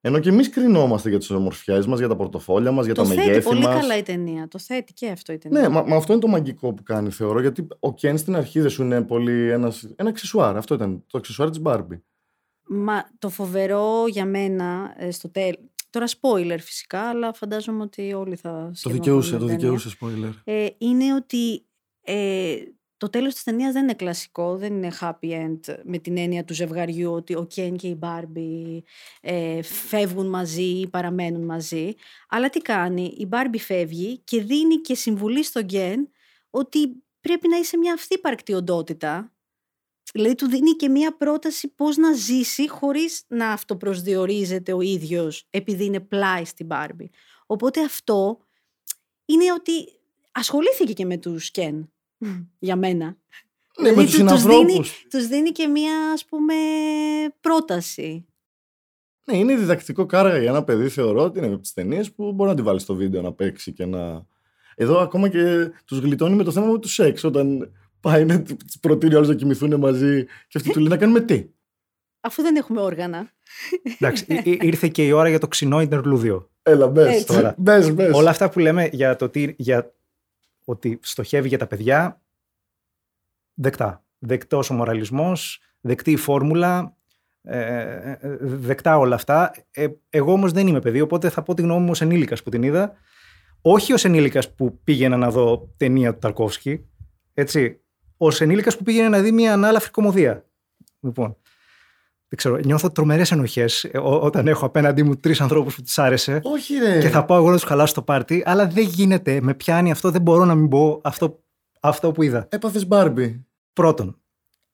Ενώ και εμείς κρινόμαστε για τις ομορφιέ μας, για τα πορτοφόλια μας, για το τα θέτει μεγέθη πολύ μας. καλά η ταινία. Το θέτει και αυτό η ταινία. Ναι, μα, μα αυτό είναι το μαγικό που κάνει, θεωρώ. Γιατί ο Κεν στην αρχή δεν σου είναι πολύ ένας, ένα αξισουάρ. Αυτό ήταν το αξισουάρ της Μπάρμπι. Μα το φοβερό για μένα ε, στο τέλο. Τώρα spoiler φυσικά, αλλά φαντάζομαι ότι όλοι θα Το σχεδόν δικαιούσε, δουν το την ταινία. δικαιούσε, spoiler. Ε, είναι ότι ε, το τέλος της ταινίας δεν είναι κλασικό, δεν είναι happy end με την έννοια του ζευγαριού ότι ο Κέν και η Μπάρμπι ε, φεύγουν μαζί ή παραμένουν μαζί. Αλλά τι κάνει, η Μπάρμπι φεύγει και δίνει και συμβουλή στον Κέν ότι πρέπει να είσαι μια αυθύπαρκτη οντότητα. Δηλαδή του δίνει και μια πρόταση πώς να ζήσει χωρίς να αυτοπροσδιορίζεται ο ίδιος επειδή είναι πλάι στην Μπάρμπι. Οπότε αυτό είναι ότι ασχολήθηκε και με τους Κεν για μένα. Ναι, Δηλαδή, με τους του- τους δίνει- συνανθρώπους. Τους δίνει και μία ας πούμε πρόταση. Ναι, είναι διδακτικό κάργα για ένα παιδί, θεωρώ ότι είναι από τις ταινίες που μπορεί να τη βάλεις στο βίντεο να παίξει και να. Εδώ ακόμα και τους γλιτώνει με το θέμα του σεξ. Όταν πάει να του προτείνει όλου να κοιμηθούν μαζί και αυτή του λέει να κάνουμε τι; Αφού δεν έχουμε όργανα. Εντάξει, ή- ή- ήρθε και η ώρα για το ξινό Ιντερλούδιο. Έλα, μπες. Έτσι. Τώρα. Μπες, μπες. Όλα αυτά που λέμε για το τι, για ότι στοχεύει για τα παιδιά, δεκτά. Δεκτός ο μοραλισμός, δεκτή η φόρμουλα, ε, ε, ε, δεκτά όλα αυτά. Ε, εγώ όμως δεν είμαι παιδί, οπότε θα πω τη γνώμη μου ως ενήλικας που την είδα. Όχι ως ενήλικας που πήγαινα να δω ταινία του Ταρκόφσκι, έτσι. Ως ενήλικας που πήγαινε να δει μια ανάλαφρη κομμωδία. Λοιπόν, δεν ξέρω, νιώθω τρομερές ενοχές ε, ό- όταν έχω απέναντί μου τρεις ανθρώπους που τους άρεσε Όχι, ρε. και θα πάω εγώ να τους χαλάσω το πάρτι, αλλά δεν γίνεται. Με πιάνει αυτό, δεν μπορώ να μην πω αυτό, αυτό που είδα. Έπαθες Μπάρμπι. Πρώτον,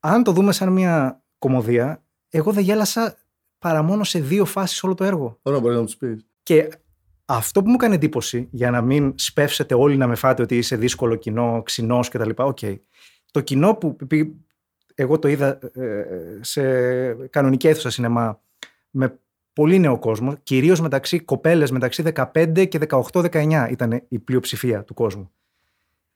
αν το δούμε σαν μια κομμωδία, εγώ δεν γέλασα παρά μόνο σε δύο φάσεις όλο το έργο. Ωραία, μπορείς να του πεις. Και αυτό που μου έκανε εντύπωση, για να μην σπεύσετε όλοι να με φάτε ότι είσαι δύσκολο κοινό, ξινός κτλ. Οκ. Το κοινό που πη- εγώ το είδα ε, σε κανονική αίθουσα σινεμά με πολύ νέο κόσμο, κυρίως μεταξύ κοπέλες μεταξύ 15 και 18-19 ήταν η πλειοψηφία του κόσμου.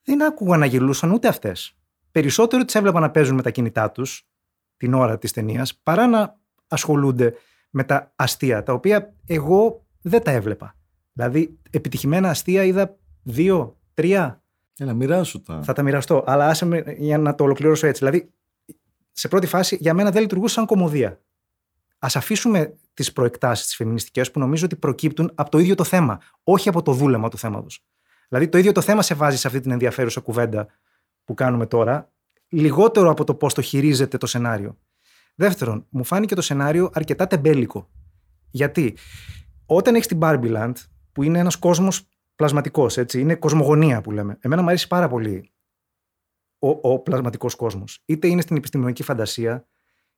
Δεν άκουγα να γελούσαν ούτε αυτές. Περισσότερο τις έβλεπα να παίζουν με τα κινητά τους την ώρα της ταινίας παρά να ασχολούνται με τα αστεία, τα οποία εγώ δεν τα έβλεπα. Δηλαδή, επιτυχημένα αστεία είδα δύο Τρία. Έλα, μοιράσου τα. Θα τα μοιραστώ. Αλλά άσε με για να το ολοκληρώσω έτσι. Δηλαδή, σε πρώτη φάση, για μένα δεν λειτουργούσε σαν κομμωδία. Α αφήσουμε τις προεκτάσεις τις φεμινιστικές που νομίζω ότι προκύπτουν από το ίδιο το θέμα, όχι από το δούλεμα του θέματος. Δηλαδή, το ίδιο το θέμα σε βάζει σε αυτή την ενδιαφέρουσα κουβέντα που κάνουμε τώρα, λιγότερο από το πώς το χειρίζεται το σενάριο. Δεύτερον, μου φάνηκε το σενάριο αρκετά τεμπέλικο. Γιατί όταν έχεις την Barbie που είναι ένας κόσμος πλασματικός, έτσι, είναι κοσμογονία που λέμε. Εμένα μου αρέσει πάρα πολύ ο, ο πλασματικός κόσμος. Είτε είναι στην επιστημονική φαντασία,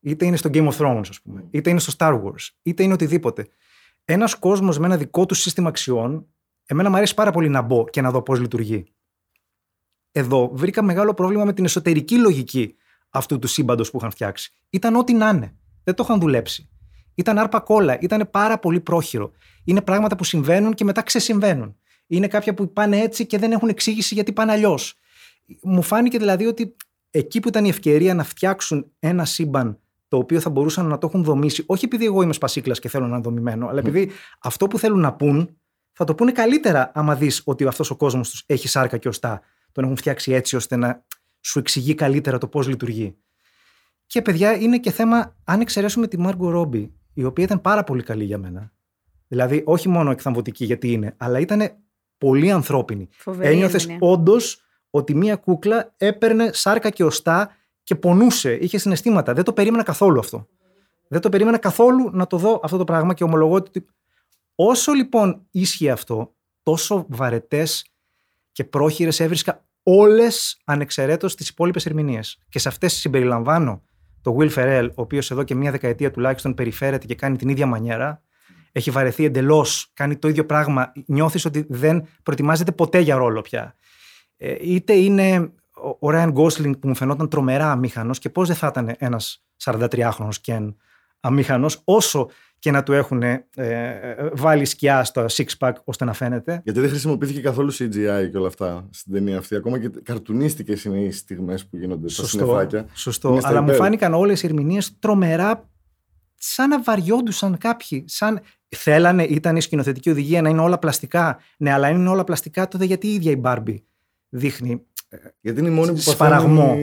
είτε είναι στο Game of Thrones, ας πούμε, είτε είναι στο Star Wars, είτε είναι οτιδήποτε. Ένας κόσμος με ένα δικό του σύστημα αξιών, εμένα μου αρέσει πάρα πολύ να μπω και να δω πώς λειτουργεί. Εδώ βρήκα μεγάλο πρόβλημα με την εσωτερική λογική αυτού του σύμπαντος που είχαν φτιάξει. Ήταν ό,τι να είναι. Δεν το είχαν δουλέψει. Ήταν άρπα κόλλα, ήταν πάρα πολύ πρόχειρο. Είναι πράγματα που συμβαίνουν και μετά ξεσυμβαίνουν. Είναι κάποια που πάνε έτσι και δεν έχουν εξήγηση γιατί πάνε αλλιώς. Μου φάνηκε δηλαδή ότι εκεί που ήταν η ευκαιρία να φτιάξουν ένα σύμπαν το οποίο θα μπορούσαν να το έχουν δομήσει, όχι επειδή εγώ είμαι σπασίκλας και θέλω να είναι δομημένο, αλλά επειδή αυτό που θέλουν να πούν θα το πούνε καλύτερα άμα δεις ότι αυτός ο κόσμος τους έχει σάρκα και οστά. Τον έχουν φτιάξει έτσι ώστε να σου εξηγεί καλύτερα το πώς λειτουργεί. Και παιδιά, είναι και θέμα, αν εξαιρέσουμε τη Μάργκο Ρόμπι, η οποία ήταν πάρα πολύ καλή για μένα. Δηλαδή, όχι μόνο εκθαμβωτική γιατί είναι, αλλά ήταν πολύ ανθρώπινη. Ένιωθες όντως ότι μία κούκλα έπαιρνε σάρκα και οστά και πονούσε, είχε συναισθήματα. Δεν το περίμενα καθόλου αυτό. Δεν το περίμενα καθόλου να το δω αυτό το πράγμα και ομολογώ ότι. Όσο λοιπόν ίσχυε αυτό, τόσο βαρετές και πρόχειρες έβρισκα όλες ανεξαιρέτως τις υπόλοιπες ερμηνείες. Και σε αυτές συμπεριλαμβάνω το Will Ferrell, ο οποίος εδώ και μία δεκαετία τουλάχιστον περιφέρεται και κάνει την ίδια μανιέρα. Έχει βαρεθεί εντελώς, κάνει το ίδιο πράγμα. Νιώθεις ότι δεν προετοιμάζεται ποτέ για ρόλο πια. Ε, είτε είναι ο Ryan Gosling που μου φαινόταν τρομερά αμήχανος και πώς δεν θα ήταν ένας 43χρονο Ken αμήχανος, όσο και να του έχουν ε, βάλει σκιά στο six pack ώστε να φαίνεται. Γιατί δεν χρησιμοποιήθηκε καθόλου CGI και όλα αυτά στην ταινία αυτή. Ακόμα και καρτουνίστικε είναι οι στιγμές που γίνονται στα συνεφάκια. Σωστό. Αλλά μου φάνηκαν όλες οι ερμηνείες τρομερά σαν να βαριόντουσαν κάποιοι. Σαν θέλανε, ήταν η σκηνοθετική οδηγία να είναι όλα πλαστικά. Ναι, αλλά είναι όλα πλαστικά, τότε γιατί η ίδια η Μπάρμπι δείχνει. Γιατί είναι η μόνη που Σπαραγμό.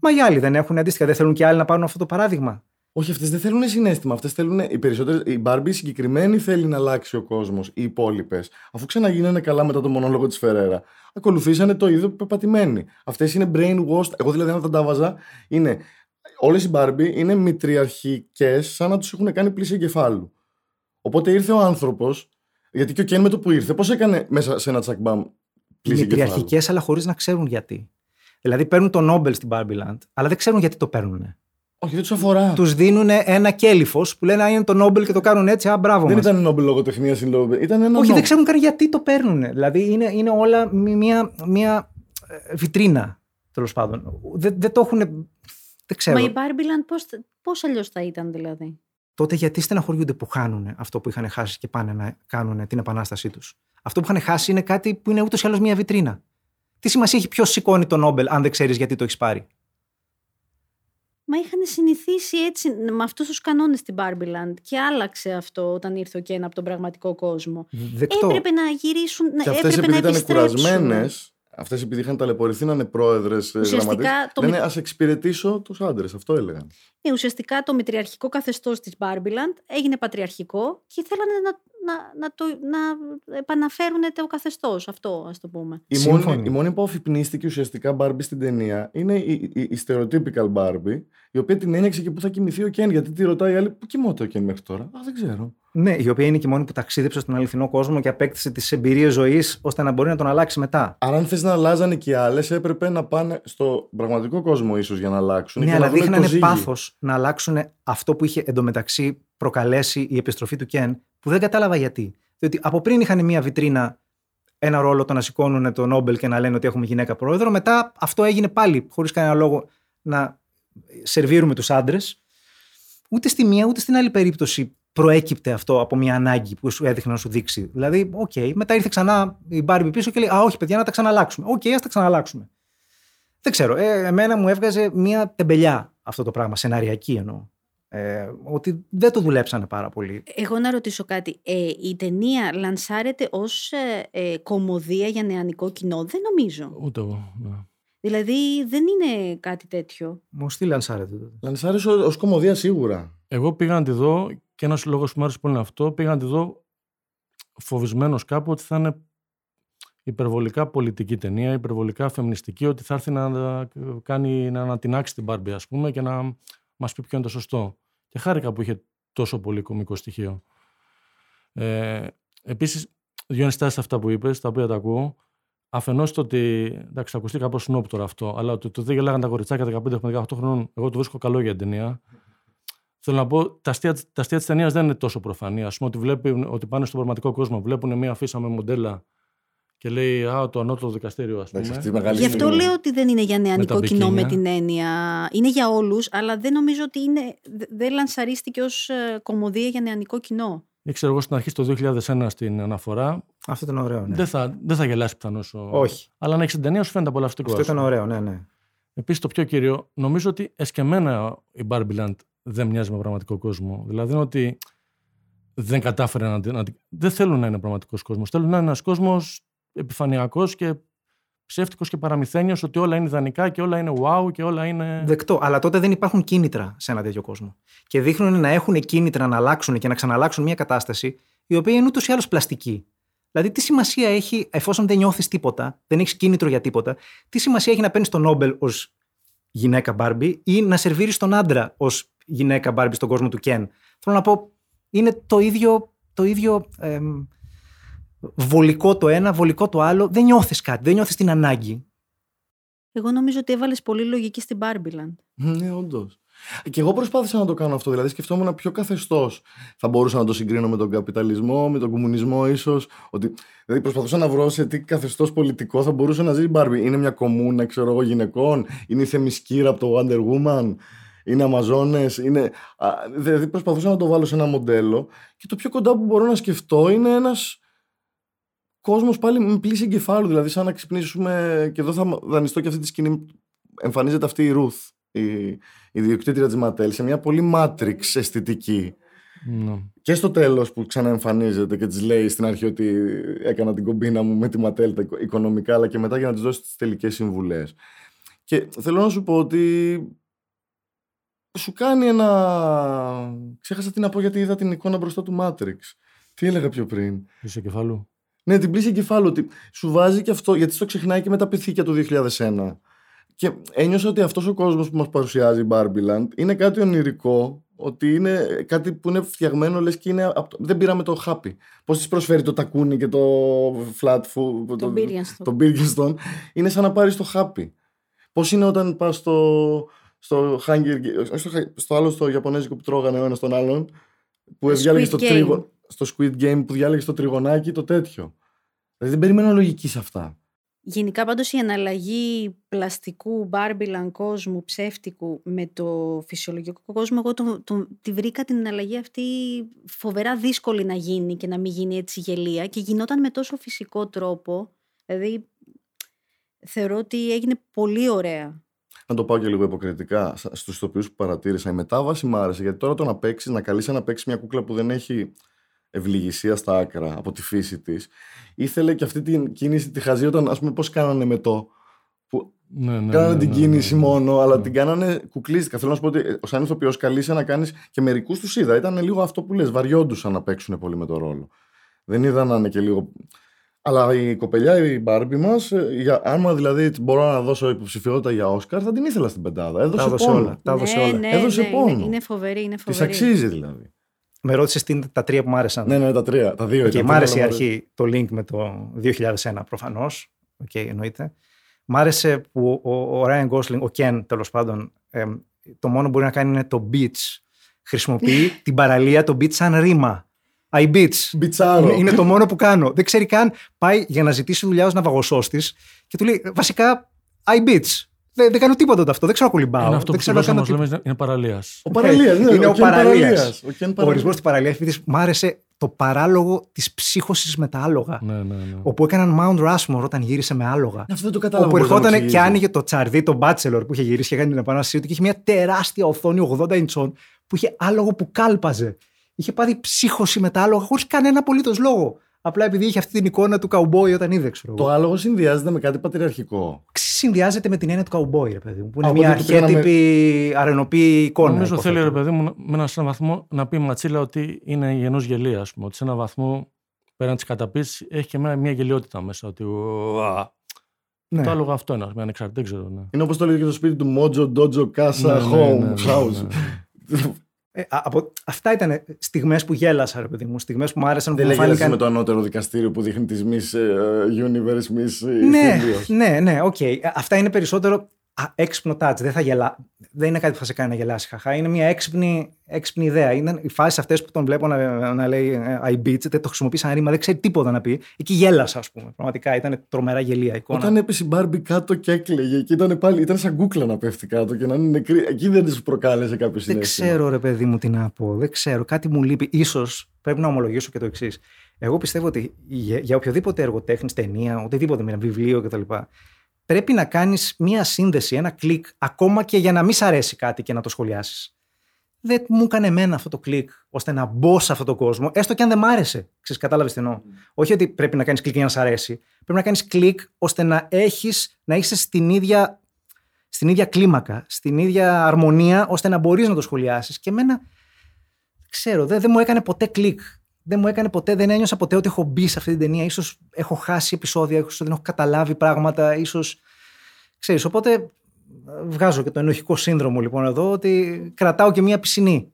Μα οι άλλοι δεν έχουν αντίστοιχα. Δεν θέλουν και άλλοι να πάρουν αυτό το παράδειγμα. Όχι, αυτές δεν θέλουν συνέστημα. Αυτές θέλουν. Οι περισσότερες. Η Μπάρμπι συγκεκριμένη θέλει να αλλάξει ο κόσμος. Οι υπόλοιπες, αφού ξαναγίνανε καλά μετά το μονόλογο της Φεραίρα, ακολουθήσανε το ίδιο πεπατημένοι. Αυτές είναι brainwashed. Εγώ δηλαδή, αν τα βάζα, είναι. Όλες οι Μπάρμπι είναι μητριαρχικές, σαν να τους έχουν κάνει πλήση εγκεφάλου. Οπότε ήρθε ο άνθρωπος, γιατί και ο Κέν με το που ήρθε, πώς έκανε μέσα σε ένα τσακμπάμ πλήση εγκεφάλου. Μητριαρχικέ, αλλά χωρίς να ξέρουν γιατί. Δηλαδή παίρνουν το Νόμπελ στην Barbie αλλά δεν ξέρουν γιατί το παίρνουν. Όχι, δεν τους αφορά. Τους δίνουν ένα κέλυφος που λένε Α, είναι το Νόμπελ και το κάνουν έτσι. Α, μπράβο. Δεν μας. ήταν Νόμπελ λογοτεχνίας ή Νόμπελ. Ήταν ένα Όχι, Νόμπελ. δεν ξέρουν καν γιατί το παίρνουν. Δηλαδή είναι, είναι όλα μια, μια ε, βιτρίνα τέλος πάντων. Δεν, δεν το έχουν. Δεν ξέρω. Μα η Barbie πώς, πώς αλλιώς θα ήταν δηλαδή; Τότε γιατί στεναχωριούνται που χάνουν αυτό που είχαν χάσει και πάνε να κάνουν την επανάστασή τους; Αυτό που είχαν χάσει είναι κάτι που είναι ούτως ή άλλως μια βιτρίνα. Τι σημασία έχει ποιος σηκώνει το Νόμπελ, αν δεν ξέρεις γιατί το έχεις πάρει; Μα είχαν συνηθίσει έτσι με αυτούς τους κανόνες στην Barbie και άλλαξε αυτό όταν ήρθε ο Κέν από τον πραγματικό κόσμο. Δεκτό. Έπρεπε να γυρίσουν, Και αυτές έπρεπε επειδή να ήταν επιστρέψουν. κουρασμένες, αυτές επειδή είχαν ταλαιπωρηθεί να είναι πρόεδρες Ουσιαστικά το λένε μη- Α εξυπηρετήσω τους άντρες. Αυτό έλεγαν. Ε, ουσιαστικά το μητριαρχικό καθεστώς της Barbieland έγινε πατριαρχικό και θέλανε να, να, να, το, να επαναφέρουν το καθεστώς. Αυτό, ας το πούμε. Η Σύμφωνοι. μόνη, η μόνη που αφυπνίστηκε ουσιαστικά Barbie στην ταινία είναι η, η, η stereotypical Barbie, η οποία την ένιωξε και πού θα κοιμηθεί ο Κέν. Γιατί τη ρωτάει η άλλη, Πού κοιμόται ο Κέν μέχρι τώρα; Α, δεν ξέρω. Ναι, η οποία είναι και η μόνη που ταξίδεψε στον αληθινό κόσμο και απέκτησε τις εμπειρίες ζωής ώστε να μπορεί να τον αλλάξει μετά. Άρα, αν θες να αλλάζανε και οι άλλε, έπρεπε να πάνε στο πραγματικό κόσμο ίσως για να αλλάξουν. Ναι, και αλλά να βρουν το δείχνανε ζύγι. πάθος να αλλάξουν αυτό που είχε εντωμεταξύ προκαλέσει η επιστροφή του Κεν, που δεν κατάλαβα γιατί. Διότι από πριν είχαν μία βιτρίνα ένα ρόλο το να σηκώνουν το Νόμπελ και να λένε ότι έχουμε γυναίκα πρόεδρο. Μετά αυτό έγινε πάλι χωρίς κανένα λόγο να σερβίρουμε τους άντρες. Ούτε στη μία ούτε στην άλλη περίπτωση προέκυπτε αυτό από μια ανάγκη που σου έδειχνε να σου δείξει. Δηλαδή, οκ, μετά ήρθε ξανά η Barbie πίσω και λέει Α, όχι, παιδιά, να τα ξαναλλάξουμε. Οκ, ας τα ξαναλλάξουμε. Δεν ξέρω. Ε, εμένα μου έβγαζε μια τεμπελιά αυτό το πράγμα, σεναριακή εννοώ. Ε, ότι δεν το δουλέψανε πάρα πολύ. Εγώ να ρωτήσω κάτι. Ε, η ταινία λανσάρεται ως ε, ε, κομμωδία για νεανικό κοινό; Δεν νομίζω. Ούτε εγώ. Ναι. Δηλαδή δεν είναι κάτι τέτοιο. Μου τι λανσάρετε τότε; Λανσάρες ως κομμωδία σίγουρα. Εγώ πήγα να τη δω και ένας λόγος που μου άρεσε πολύ είναι αυτό. Πήγα να τη δω φοβισμένος κάπου ότι θα είναι υπερβολικά πολιτική ταινία, υπερβολικά φεμινιστική, ότι θα έρθει να, κάνει, να ανατινάξει την Μπάρμπι, ας πούμε, και να μας πει ποιο είναι το σωστό. Και χάρηκα που είχε τόσο πολύ κομικό στοιχείο. Ε, Επίσης, δύο ενστάσει αυτά που είπες, τα οποία τα ακούω. Αφενός το ότι. Εντάξει, θα ακουστεί κάπως σνόπ τώρα αυτό, αλλά ότι το δεν γελάγαν τα κοριτσάκια 15 με 18 χρόνων, εγώ το βρίσκω καλό για την ταινία. Θέλω να πω, τα αστεία, τα αστεία της ταινίας δεν είναι τόσο προφανή. Α πούμε ότι, βλέπει, ότι πάνε στον πραγματικό κόσμο, βλέπουν μια αφίσα με μοντέλα και λέει Α, το ανώτατο δικαστήριο, ας πούμε. Εντάξει, μεγάλη Γι' αυτό στιγμή. λέω ότι δεν είναι για νεανικό τα κοινό με μπικίνια. την έννοια. Είναι για όλους, αλλά δεν νομίζω ότι είναι, δε- δεν λανσαρίστηκε ως κομμωδία για νεανικό κοινό. Ή ξέρω εγώ στην αρχή στο 2001 στην αναφορά, Αυτό ήταν ωραίο. Ναι. δεν, θα, δεν θα γελάσει πιθανώς. Όχι. Αλλά αν έχεις την ταινία, σου φαίνεται απολαυστικό. Αυτό ας ήταν πούμε. ωραίο, ναι, ναι. Επίσης, το πιο κύριο, νομίζω ότι εσκεμμένα η Barbie δεν μοιάζει με πραγματικό κόσμο. Δηλαδή είναι ότι δεν κατάφερε να. να δεν θέλουν να είναι πραγματικός κόσμος. Θέλουν να είναι ένας κόσμος επιφανειακός και ψεύτικος και παραμυθένιος ότι όλα είναι ιδανικά και όλα είναι wow και όλα είναι. Δεκτό. Αλλά τότε δεν υπάρχουν κίνητρα σε ένα τέτοιο κόσμο. Και δείχνουν να έχουν κίνητρα να αλλάξουν και να ξαναλλάξουν μια κατάσταση η οποία είναι ούτως ή άλλως πλαστική. Δηλαδή, τι σημασία έχει, εφόσον δεν νιώθεις τίποτα, δεν έχεις κίνητρο για τίποτα, τι σημασία έχει να παίρνεις τον Νόμπελ ως γυναίκα Μπάρμπι ή να σερβίρεις τον άντρα ως γυναίκα Μπάρμπι στον κόσμο του Κεν; Θέλω να πω, είναι το ίδιο, το ίδιο εμ, βολικό το ένα, βολικό το άλλο. Δεν νιώθεις κάτι, δεν νιώθεις την ανάγκη. Εγώ νομίζω ότι έβαλες πολύ λογική στην Barbieland. Ναι, όντως. Και εγώ προσπάθησα να το κάνω αυτό. Δηλαδή, σκεφτόμουν ποιο καθεστώς θα μπορούσα να το συγκρίνω με τον καπιταλισμό, με τον κομμουνισμό, ίσως. Ότι... Δηλαδή, προσπαθούσα να βρω σε τι καθεστώς πολιτικό θα μπορούσε να ζει η Μπάρμπι. Είναι μια κομμούνα, ξέρω εγώ, γυναικών. Είναι η Θεμισκύρα από το Wonder Woman. Είναι Αμαζόνες. Είναι... Α, Δηλαδή, προσπαθούσα να το βάλω σε ένα μοντέλο. Και το πιο κοντά που μπορώ να σκεφτώ είναι ένας κόσμος πάλι με πλήση εγκεφάλου. Δηλαδή, σαν να ξυπνήσουμε. Και εδώ θα δανειστώ και αυτή τη σκηνή. Εμφανίζεται αυτή η Ruth, η, η διοκτήτρια της Ματέλ, σε μια πολύ Matrix αισθητική. Ναι. Και στο τέλος που ξαναεμφανίζεται και της λέει στην αρχή ότι έκανα την κομπίνα μου με τη Ματέλ τα οικο- οικονομικά, αλλά και μετά για να της δώσει τις τελικές συμβουλές. Και θέλω να σου πω ότι σου κάνει ένα. Ξέχασα τι να πω γιατί είδα την εικόνα μπροστά του Matrix. Τι έλεγα πιο πριν; Είσαι κεφάλου. Ναι, την πλήση εγκεφάλου. Ότι σου βάζει και αυτό, γιατί στο ξεχνάει και με τα πυθίκια του 2001. Και ένιωσα ότι αυτός ο κόσμος που μας παρουσιάζει η Barbieland είναι κάτι ονειρικό, ότι είναι κάτι που είναι φτιαγμένο, λες και είναι. απ' το- Δεν πήραμε το χάπι. Πώς της προσφέρει το τακούνι και το flat food. Το Birkenstock. Το Birkenstock. Είναι σαν να πάρεις το χάπι. Πώς είναι όταν πας στο. Στο, Hunger, Ga- όχι στο, Hu- στο άλλο στο Ιαπωνέζικο που τρώγανε ο ένας τον άλλον. Που Το διάλεγε Squid το Game. τρίγωνο. Στο Squid Game που διάλεγε το τριγωνάκι το τέτοιο. Δηλαδή δεν περιμένω λογική σε αυτά. Γενικά πάντως η αναλλαγή πλαστικού Barbieland κόσμου ψεύτικου με το φυσιολογικό κόσμο εγώ το, το, τη βρήκα την αναλλαγή αυτή φοβερά δύσκολη να γίνει και να μην γίνει έτσι γελία και γινόταν με τόσο φυσικό τρόπο δηλαδή θεωρώ ότι έγινε πολύ ωραία. Να το πάω και λίγο υποκριτικά στους ηθοποιού που παρατήρησα. Η μετάβαση μου άρεσε γιατί τώρα το να παίξεις, να καλείσαι να παίξεις μια κούκλα που δεν έχει ευληγησίας στα άκρα από τη φύση της, ήθελε και αυτή την κίνηση τη χαζή όταν, ας πούμε, πώς κάνανε με το. Που Ναι, ναι, κάνανε ναι, την ναι, κίνηση ναι, ναι. μόνο, αλλά Ναι. την κάνανε κουκλίστικα. Θέλω να σου πω ότι ε, σαν ηθοποιός καλείσαι να κάνεις και μερικούς τους είδα. Ήταν λίγο αυτό που λες, βαριόντουσαν να παίξουν πολύ με το ρόλο. Δεν είδα να είναι και λίγο. Αλλά η κοπελιά, η Barbie μας, άμα δηλαδή μπορώ να δώσω υποψηφιότητα για Όσκαρ, θα την ήθελα στην πεντάδα. Τα Έδωσε έδωσε πόνο. όλα. Τα έδωσε ναι, όλα. ναι, Έδωσε ναι, πόνο. Είναι, είναι φοβερή, είναι Της φοβερή. αξίζει δηλαδή. Με ρώτησες τα τρία που μου άρεσαν. Ναι, ναι, τα τρία. Τα δύο Και ήταν. μ' άρεσε η Θέλω να αρχή το link με το 2001 προφανώς. Οκ, εννοείται. Μ' άρεσε που ο, ο Ryan Gosling, ο Ken τέλος πάντων, εμ, το μόνο που μπορεί να κάνει είναι το beach. Χρησιμοποιεί την παραλία το beach σαν ρήμα. I beach. Μπιτσάρο. Είναι, είναι το μόνο που κάνω. Δεν ξέρει καν. Πάει για να ζητήσει δουλειά ως ναυαγοσώστη και του λέει Βασικά, I beach. Δεν, δεν κάνω τίποτα ούτε αυτό. Δεν ξέρω να κολυμπάω. Είναι αυτό δεν που ξέρω στη να γλώσσα κάνω μας τίποτα. λέμε είναι παραλίας. Ο παραλίας, ναι, Είναι ο Ken παραλίας. Παραλίας. Ο Ken Ο Παραλίας. ορισμό του παραλία μ' άρεσε το παράλογο της ψύχωσης με τα άλογα. Ναι, ναι, ναι. Όπου έκαναν Mount Rushmore όταν γύρισε με άλογα. Αυτό δεν το κατάλαβα. Όπου πώς να το ερχόταν και εξηγήσει. άνοιγε το τσαρδί, το Bachelor που είχε γυρίσει και έκανε την επανάστασή του και είχε μια τεράστια οθόνη 80 ιντσών που είχε άλογο που κάλπαζε. Είχε πάθει ψύχωση με τα άλογα χωρίς κανένα απολύτως λόγο. Απλά επειδή είχε αυτή την εικόνα του καουμπόι όταν είδε, ξέρω εγώ. Το άλογο συνδυάζεται με κάτι πατριαρχικό. Συνδυάζεται με την έννοια του καουμπόι, ρε παιδί μου. Που είναι Από μια τότε που πήγαμε- αρχέτυπη αρενοπή εικόνα. Νομίζω θέλει, ρε υποθέτω. παιδί μου, με ένα σε έναν βαθμό να πει η Ματσίλα ότι είναι γενός γελία, ας πούμε. Ότι σε έναν βαθμό πέραν της καταπίεση έχει και μια, μια γελιότητα μέσα. Ότι. ουα, Ναι. Το άλογο αυτό είναι, με ανεξάρτητο, δεν ξέρω. Ναι. Είναι όπως το λέει και το σπίτι του Mojo Dojo Casa Ναι, ναι, Home ναι, ναι, House. *laughs* ναι. Ε, α- από, αυτά ήταν στιγμές που γέλασα, ρε παιδί μου. Στιγμές που μου άρεσαν, που Δεν μου λέγεται φάνηκαν. με το ανώτερο δικαστήριο που δείχνει τη Miss ε, Universe, Miss ε, Ναι, Helios. ναι, ναι, οκ. Αυτά είναι περισσότερο α, έξυπνο touch. Δεν, θα γελά... δεν είναι κάτι που θα σε κάνει να γελάσεις. Χαχά. Είναι μια έξυπνη, έξυπνη ιδέα. Είναι οι φάσεις αυτές που τον βλέπω να, να λέει ε, I beach, δεν το χρησιμοποιείς σαν ρήμα, δεν ξέρει τίποτα να πει. Εκεί γέλασα, ας πούμε. Πραγματικά ήταν τρομερά γελοία εικόνα. Όταν έπεσε η Μπάρμπι κάτω και έκλαιγε και ήταν πάλι, ήταν σαν κούκλα να πέφτει κάτω και να είναι νεκρή. Εκεί δεν της προκάλεσε κάποιο Δεν συνέστημα. ξέρω, ρε παιδί μου, τι να πω. Δεν ξέρω. Κάτι μου λείπει. σω πρέπει να ομολογήσω και το εξής. Εγώ πιστεύω ότι για, για οποιοδήποτε έργο τέχνη, ταινία, οτιδήποτε, με ένα βιβλίο κτλ. Πρέπει να κάνεις μία σύνδεση, ένα κλικ, ακόμα και για να μην σ' αρέσει κάτι και να το σχολιάσεις. Δεν μου έκανε εμένα αυτό το κλικ ώστε να μπω σε αυτόν τον κόσμο, έστω και αν δεν μ' άρεσε. Ξέρεις, κατάλαβες τι εννοώ. Όχι ότι πρέπει να κάνεις κλικ για να σ' αρέσει. Πρέπει να κάνεις κλικ ώστε να έχεις, να είσαι στην ίδια, στην ίδια κλίμακα, στην ίδια αρμονία, ώστε να μπορείς να το σχολιάσεις. Και εμένα, ξέρω, δεν, δεν μου έκανε ποτέ κλικ. Δεν μου έκανε ποτέ, δεν ένιωσα ποτέ ότι έχω μπει σε αυτή την ταινία. Ίσως έχω χάσει επεισόδια, ίσως δεν έχω καταλάβει πράγματα, ίσως... Ξέρεις, οπότε ε, βγάζω και το ενοχικό σύνδρομο λοιπόν εδώ ότι κρατάω και μία πισινή.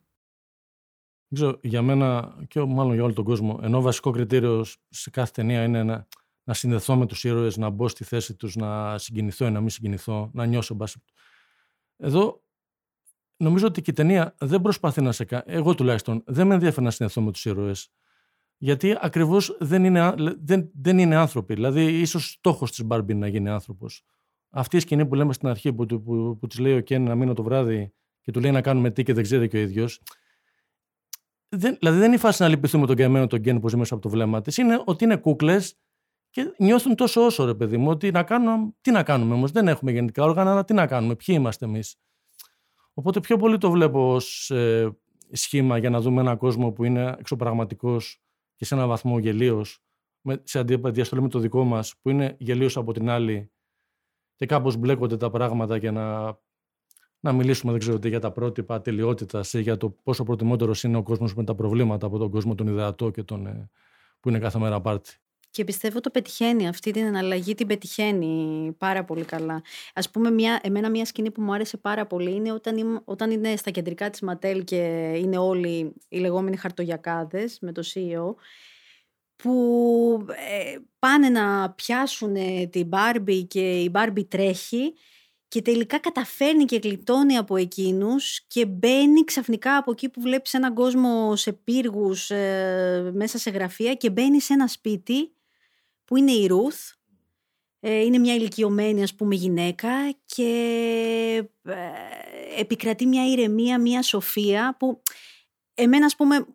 Δεν ξέρω, για μένα και μάλλον για όλο τον κόσμο, ενώ βασικό κριτήριο σε κάθε ταινία είναι να, να συνδεθώ με τους ήρωες, να μπω στη θέση τους, να συγκινηθώ ή να μην συγκινηθώ, να νιώσω. εν πάση- Εδώ νομίζω ότι και η ταινία δεν προσπαθεί να σε κάνει. Εγώ τουλάχιστον δεν με ενδιαφέρει να συνδεθώ με τους ήρωες. Γιατί ακριβώς δεν είναι, α- δεν, δεν είναι άνθρωποι. Δηλαδή, ίσως στόχος της Μπάρμπι είναι να γίνει άνθρωπος. Αυτή η σκηνή που λέμε στην αρχή που, του- που, που, της λέει ο Κέν να μείνω το βράδυ και του λέει να κάνουμε τι και δεν ξέρει και ο ίδιος δεν, δηλαδή δεν είναι η φάση να λυπηθούμε τον καημένο τον Γκέν που ζει μέσα από το βλέμμα της. Είναι ότι είναι κούκλες και νιώθουν τόσο όσο ρε παιδί μου. Ότι να κάνουμε, τι να κάνουμε όμως, δεν έχουμε γεννητικά όργανα, αλλά τι να κάνουμε, ποιοι είμαστε εμείς; Οπότε πιο πολύ το βλέπω ως ε, σχήμα για να δούμε έναν κόσμο που είναι εξωπραγματικός και σε έναν βαθμό γελίος, σε αντί- διαστολή με το δικό μας, που είναι γελίος από την άλλη και κάπως μπλέκονται τα πράγματα για να να μιλήσουμε, δεν ξέρω τι, για τα πρότυπα τελειότητα ή για το πόσο προτιμότερος είναι ο κόσμος με τα προβλήματα από τον κόσμο τον ιδεατό και τον, ε, που είναι κάθε μέρα πάρτι. Και πιστεύω το πετυχαίνει. Αυτή την εναλλαγή την πετυχαίνει πάρα πολύ καλά. Ας πούμε, μια, εμένα μια σκηνή που μου άρεσε πάρα πολύ είναι όταν, είμαι- όταν είναι στα κεντρικά της Ματέλ και είναι όλοι οι λεγόμενοι χαρτογιακάδες με το CEO που ε, πάνε να πιάσουν την Μπάρμπι και η Μπάρμπι τρέχει και τελικά καταφέρνει και γλιτώνει από εκείνους και μπαίνει ξαφνικά από εκεί που βλέπεις έναν κόσμο σε πύργους ε, μέσα σε γραφεία και μπαίνει σε ένα σπίτι που είναι η Ρουθ. Ε, είναι μια ηλικιωμένη ας πούμε γυναίκα και ε, επικρατεί μια ηρεμία, μια σοφία που εμένα ας πούμε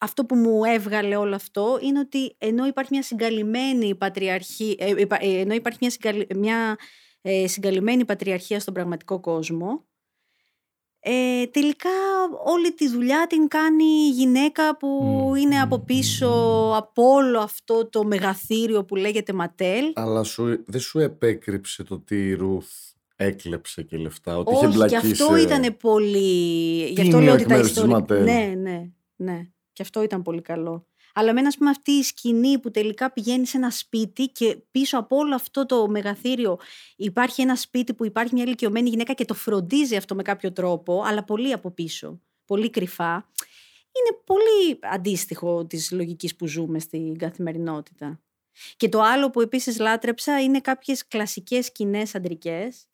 αυτό που μου έβγαλε όλο αυτό είναι ότι ενώ υπάρχει μια συγκαλυμμένη πατριαρχή, ε, υπα- ε, ενώ υπάρχει μια, συγκαλυ- μια ε, συγκαλυμμένη πατριαρχία στον πραγματικό κόσμο, ε, τελικά όλη τη δουλειά την κάνει η γυναίκα που Μμμ, είναι μμμ, από πίσω μμμ. από όλο αυτό το μεγαθύριο που λέγεται Ματέλ. Αλλά σου, δεν σου επέκρυψε το ότι η Ρουθ έκλεψε και λεφτά, ότι είχε Όχι, μπλακεί και αυτό σε- ήταν πολύ. Γι' αυτό Τίμιο λέω εκ ότι τα μέρους της ιστορικά. Ματέλ. Ναι, ναι, ναι. Και αυτό ήταν πολύ καλό. Αλλά εμένα, ας πούμε, αυτή η σκηνή που τελικά πηγαίνει σε ένα σπίτι και πίσω από όλο αυτό το μεγαθύριο υπάρχει ένα σπίτι που υπάρχει μια ηλικιωμένη γυναίκα και το φροντίζει αυτό με κάποιο τρόπο, αλλά πολύ από πίσω, πολύ κρυφά. Είναι πολύ αντίστοιχο της λογικής που ζούμε στην καθημερινότητα. Και το άλλο που επίσης λάτρεψα είναι κάποιες κλασικές σκηνές αντρικές.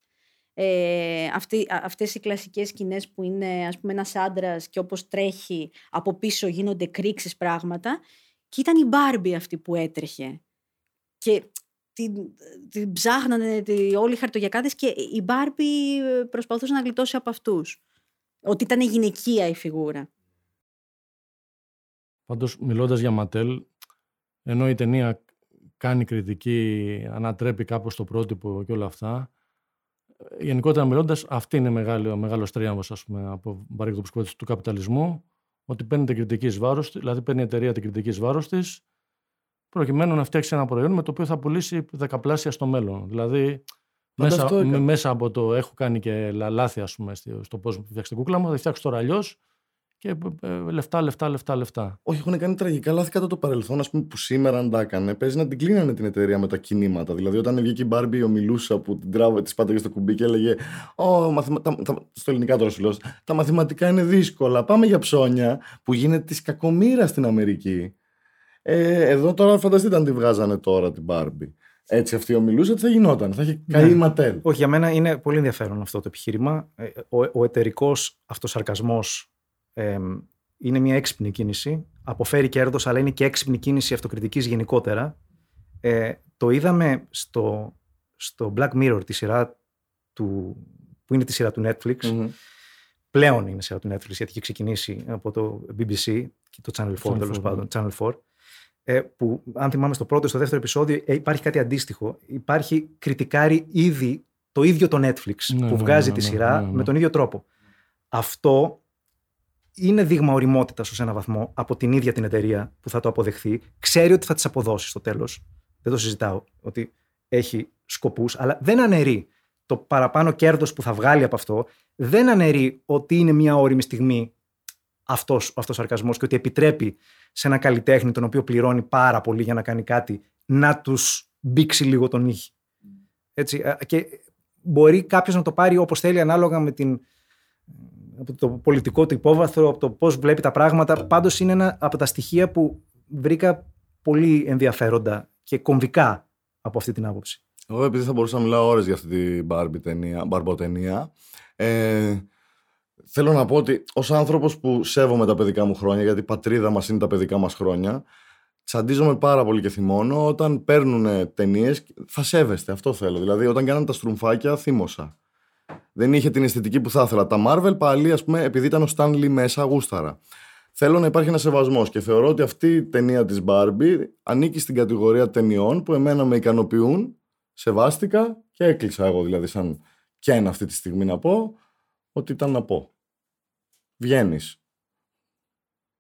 Ε, αυτοί, α- αυτές οι κλασικές σκηνές που είναι ας πούμε ένας άντρας και όπως τρέχει από πίσω γίνονται κρίξεις πράγματα και ήταν η Μπάρμπι αυτή που έτρεχε. Και την, την ψάχνανε τη- όλοι οι χαρτογιακάδες και η Μπάρμπι ε, προσπαθούσε να γλιτώσει από αυτούς. Ότι ήταν γυναικεία η φιγούρα. Πάντως, μιλώντας για Ματέλ, ενώ η ταινία κάνει κριτική, ανατρέπει κάπως το πρότυπο και όλα αυτά, γενικότερα μιλώντας, αυτή είναι μεγάλο, ο μεγάλος τρίαμβος από παράδειγμα του καπιταλισμού, ότι παίρνει την κριτική βάρος, δηλαδή παίρνει η εταιρεία την κριτική βάρος της, προκειμένου να φτιάξει ένα προϊόν με το οποίο θα πουλήσει δεκαπλάσια στο μέλλον. Δηλαδή, μέσα, μέσα από το έχω κάνει και λάθη, ας πούμε, στο πώ φτιάξει την κούκλα μου, θα φτιάξω τώρα αλλιώς και ε, λεφτά, λεφτά, λεφτά, λεφτά. Όχι, έχουν κάνει τραγικά λάθη κατά το παρελθόν, ας πούμε, που σήμερα αν τα έκανε, παίζει να την κλείνανε την εταιρεία με τα κινήματα. Δηλαδή, όταν βγήκε η Μπάρμπι, ο Μιλούσα που την τράβε, της πάταγε στο κουμπί και έλεγε Ω, μαθημα... τα, τα, στο ελληνικά τώρα σου λέω, τα μαθηματικά είναι δύσκολα. Πάμε για ψώνια που γίνεται της κακομήρα στην Αμερική. Ε, εδώ τώρα φανταστείτε αν τη βγάζανε τώρα την Μπάρμπι. Έτσι αυτή ο μιλούσε, τι θα γινόταν. Θα είχε ναι. καεί ματέλ. Όχι, για μένα είναι πολύ ενδιαφέρον αυτό το επιχείρημα. Ε, ο, ο εταιρικός αυτοσαρκασμός είναι μια έξυπνη κίνηση. Αποφέρει κέρδος, αλλά είναι και έξυπνη κίνηση αυτοκριτικής γενικότερα. Ε, το είδαμε στο, στο Black Mirror, τη σειρά του, που είναι τη σειρά του Netflix. mm Πλέον είναι σειρά του Netflix, γιατί είχε ξεκινήσει από το BBC και το Channel 4, τέλος πάντων. Channel 4. Ε, που, αν θυμάμαι, στο πρώτο ή στο δεύτερο επεισόδιο ε, υπάρχει κάτι αντίστοιχο. Υπάρχει κριτικάρι ήδη το ίδιο το Netflix ναι, που ναι, βγάζει ναι, τη σειρά με τον ίδιο τρόπο. Αυτό είναι δείγμα οριμότητας ως ένα βαθμό από την ίδια την εταιρεία που θα το αποδεχθεί. Ξέρει ότι θα τις αποδώσει στο τέλος. Δεν το συζητάω ότι έχει σκοπούς, αλλά δεν αναιρεί το παραπάνω κέρδος που θα βγάλει από αυτό. Δεν αναιρεί ότι είναι μια όρημη στιγμή αυτός ο σαρκασμός και ότι επιτρέπει σε ένα καλλιτέχνη τον οποίο πληρώνει πάρα πολύ για να κάνει κάτι να τους μπήξει λίγο τον ήχη. Έτσι, και μπορεί κάποιος να το πάρει όπως θέλει ανάλογα με την από το πολιτικό του υπόβαθρο, από το πώς βλέπει τα πράγματα. Πάντως είναι ένα από τα στοιχεία που βρήκα πολύ ενδιαφέροντα και κομβικά από αυτή την άποψη. Εγώ επειδή θα μπορούσα να μιλάω ώρες για αυτή την Barbie ταινία, μπαρμποτενία, ε, θέλω να πω ότι ως άνθρωπος που σέβομαι τα παιδικά μου χρόνια, γιατί η πατρίδα μας είναι τα παιδικά μας χρόνια, τσαντίζομαι πάρα πολύ και θυμώνω όταν παίρνουν ταινίες. Θα σέβεστε, αυτό θέλω. Δηλαδή, όταν κάνανε τα στρουμφάκια, θύμωσα δεν είχε την αισθητική που θα ήθελα. Τα Marvel πάλι, ας πούμε, επειδή ήταν ο Stanley μέσα, γούσταρα. Θέλω να υπάρχει ένας σεβασμός και θεωρώ ότι αυτή η ταινία της Barbie ανήκει στην κατηγορία ταινιών που εμένα με ικανοποιούν, σεβάστηκα και έκλεισα εγώ δηλαδή, σαν και ένα αυτή τη στιγμή να πω, ότι ήταν να πω. Βγαίνεις.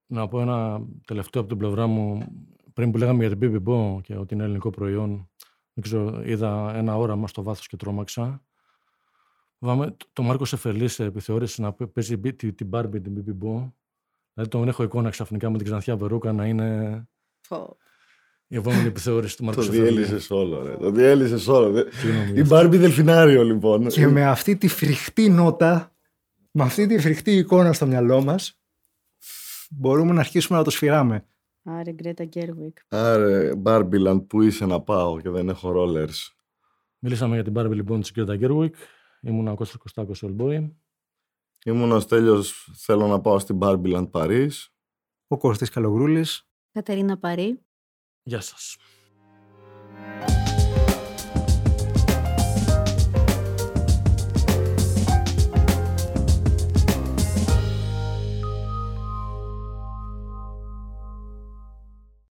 Να πω ένα τελευταίο από την πλευρά μου. Πριν που λέγαμε για την BB και ότι είναι ελληνικό προϊόν, δεν ξέρω, είδα ένα όραμα στο βάθος και τρόμαξα. Βάμε, το Μάρκο Εφελή επιθεώρησε να παίζει την, την Barbie, την BB Bo. Δηλαδή τον έχω εικόνα ξαφνικά με την ξανθιά Βερούκα να είναι. Η επόμενη επιθεώρηση του Μάρκο Το διέλυσες όλο, ρε. Το διέλυσες όλο. Η Barbie Δελφινάριο, λοιπόν. Και με αυτή τη φρικτή νότα, με αυτή τη φρικτή εικόνα στο μυαλό μας, μπορούμε να αρχίσουμε να το σφυράμε. Α ρε, Γκρέτα Γκέργουιγκ. Α ρε, Barbie που είσαι να πάω και δεν έχω rollers. Μιλήσαμε για την Barbie λοιπόν της Γκρέτα Γκέργουιγκ. Ήμουν ο Κώστας Κωστάκος Oldboy. Ήμουν ο Στέλιος, θέλω να πάω στην Barbieland Παρίς. Ο Κώστης Καλογρούλης. Κατερίνα Παρή. Γεια σας.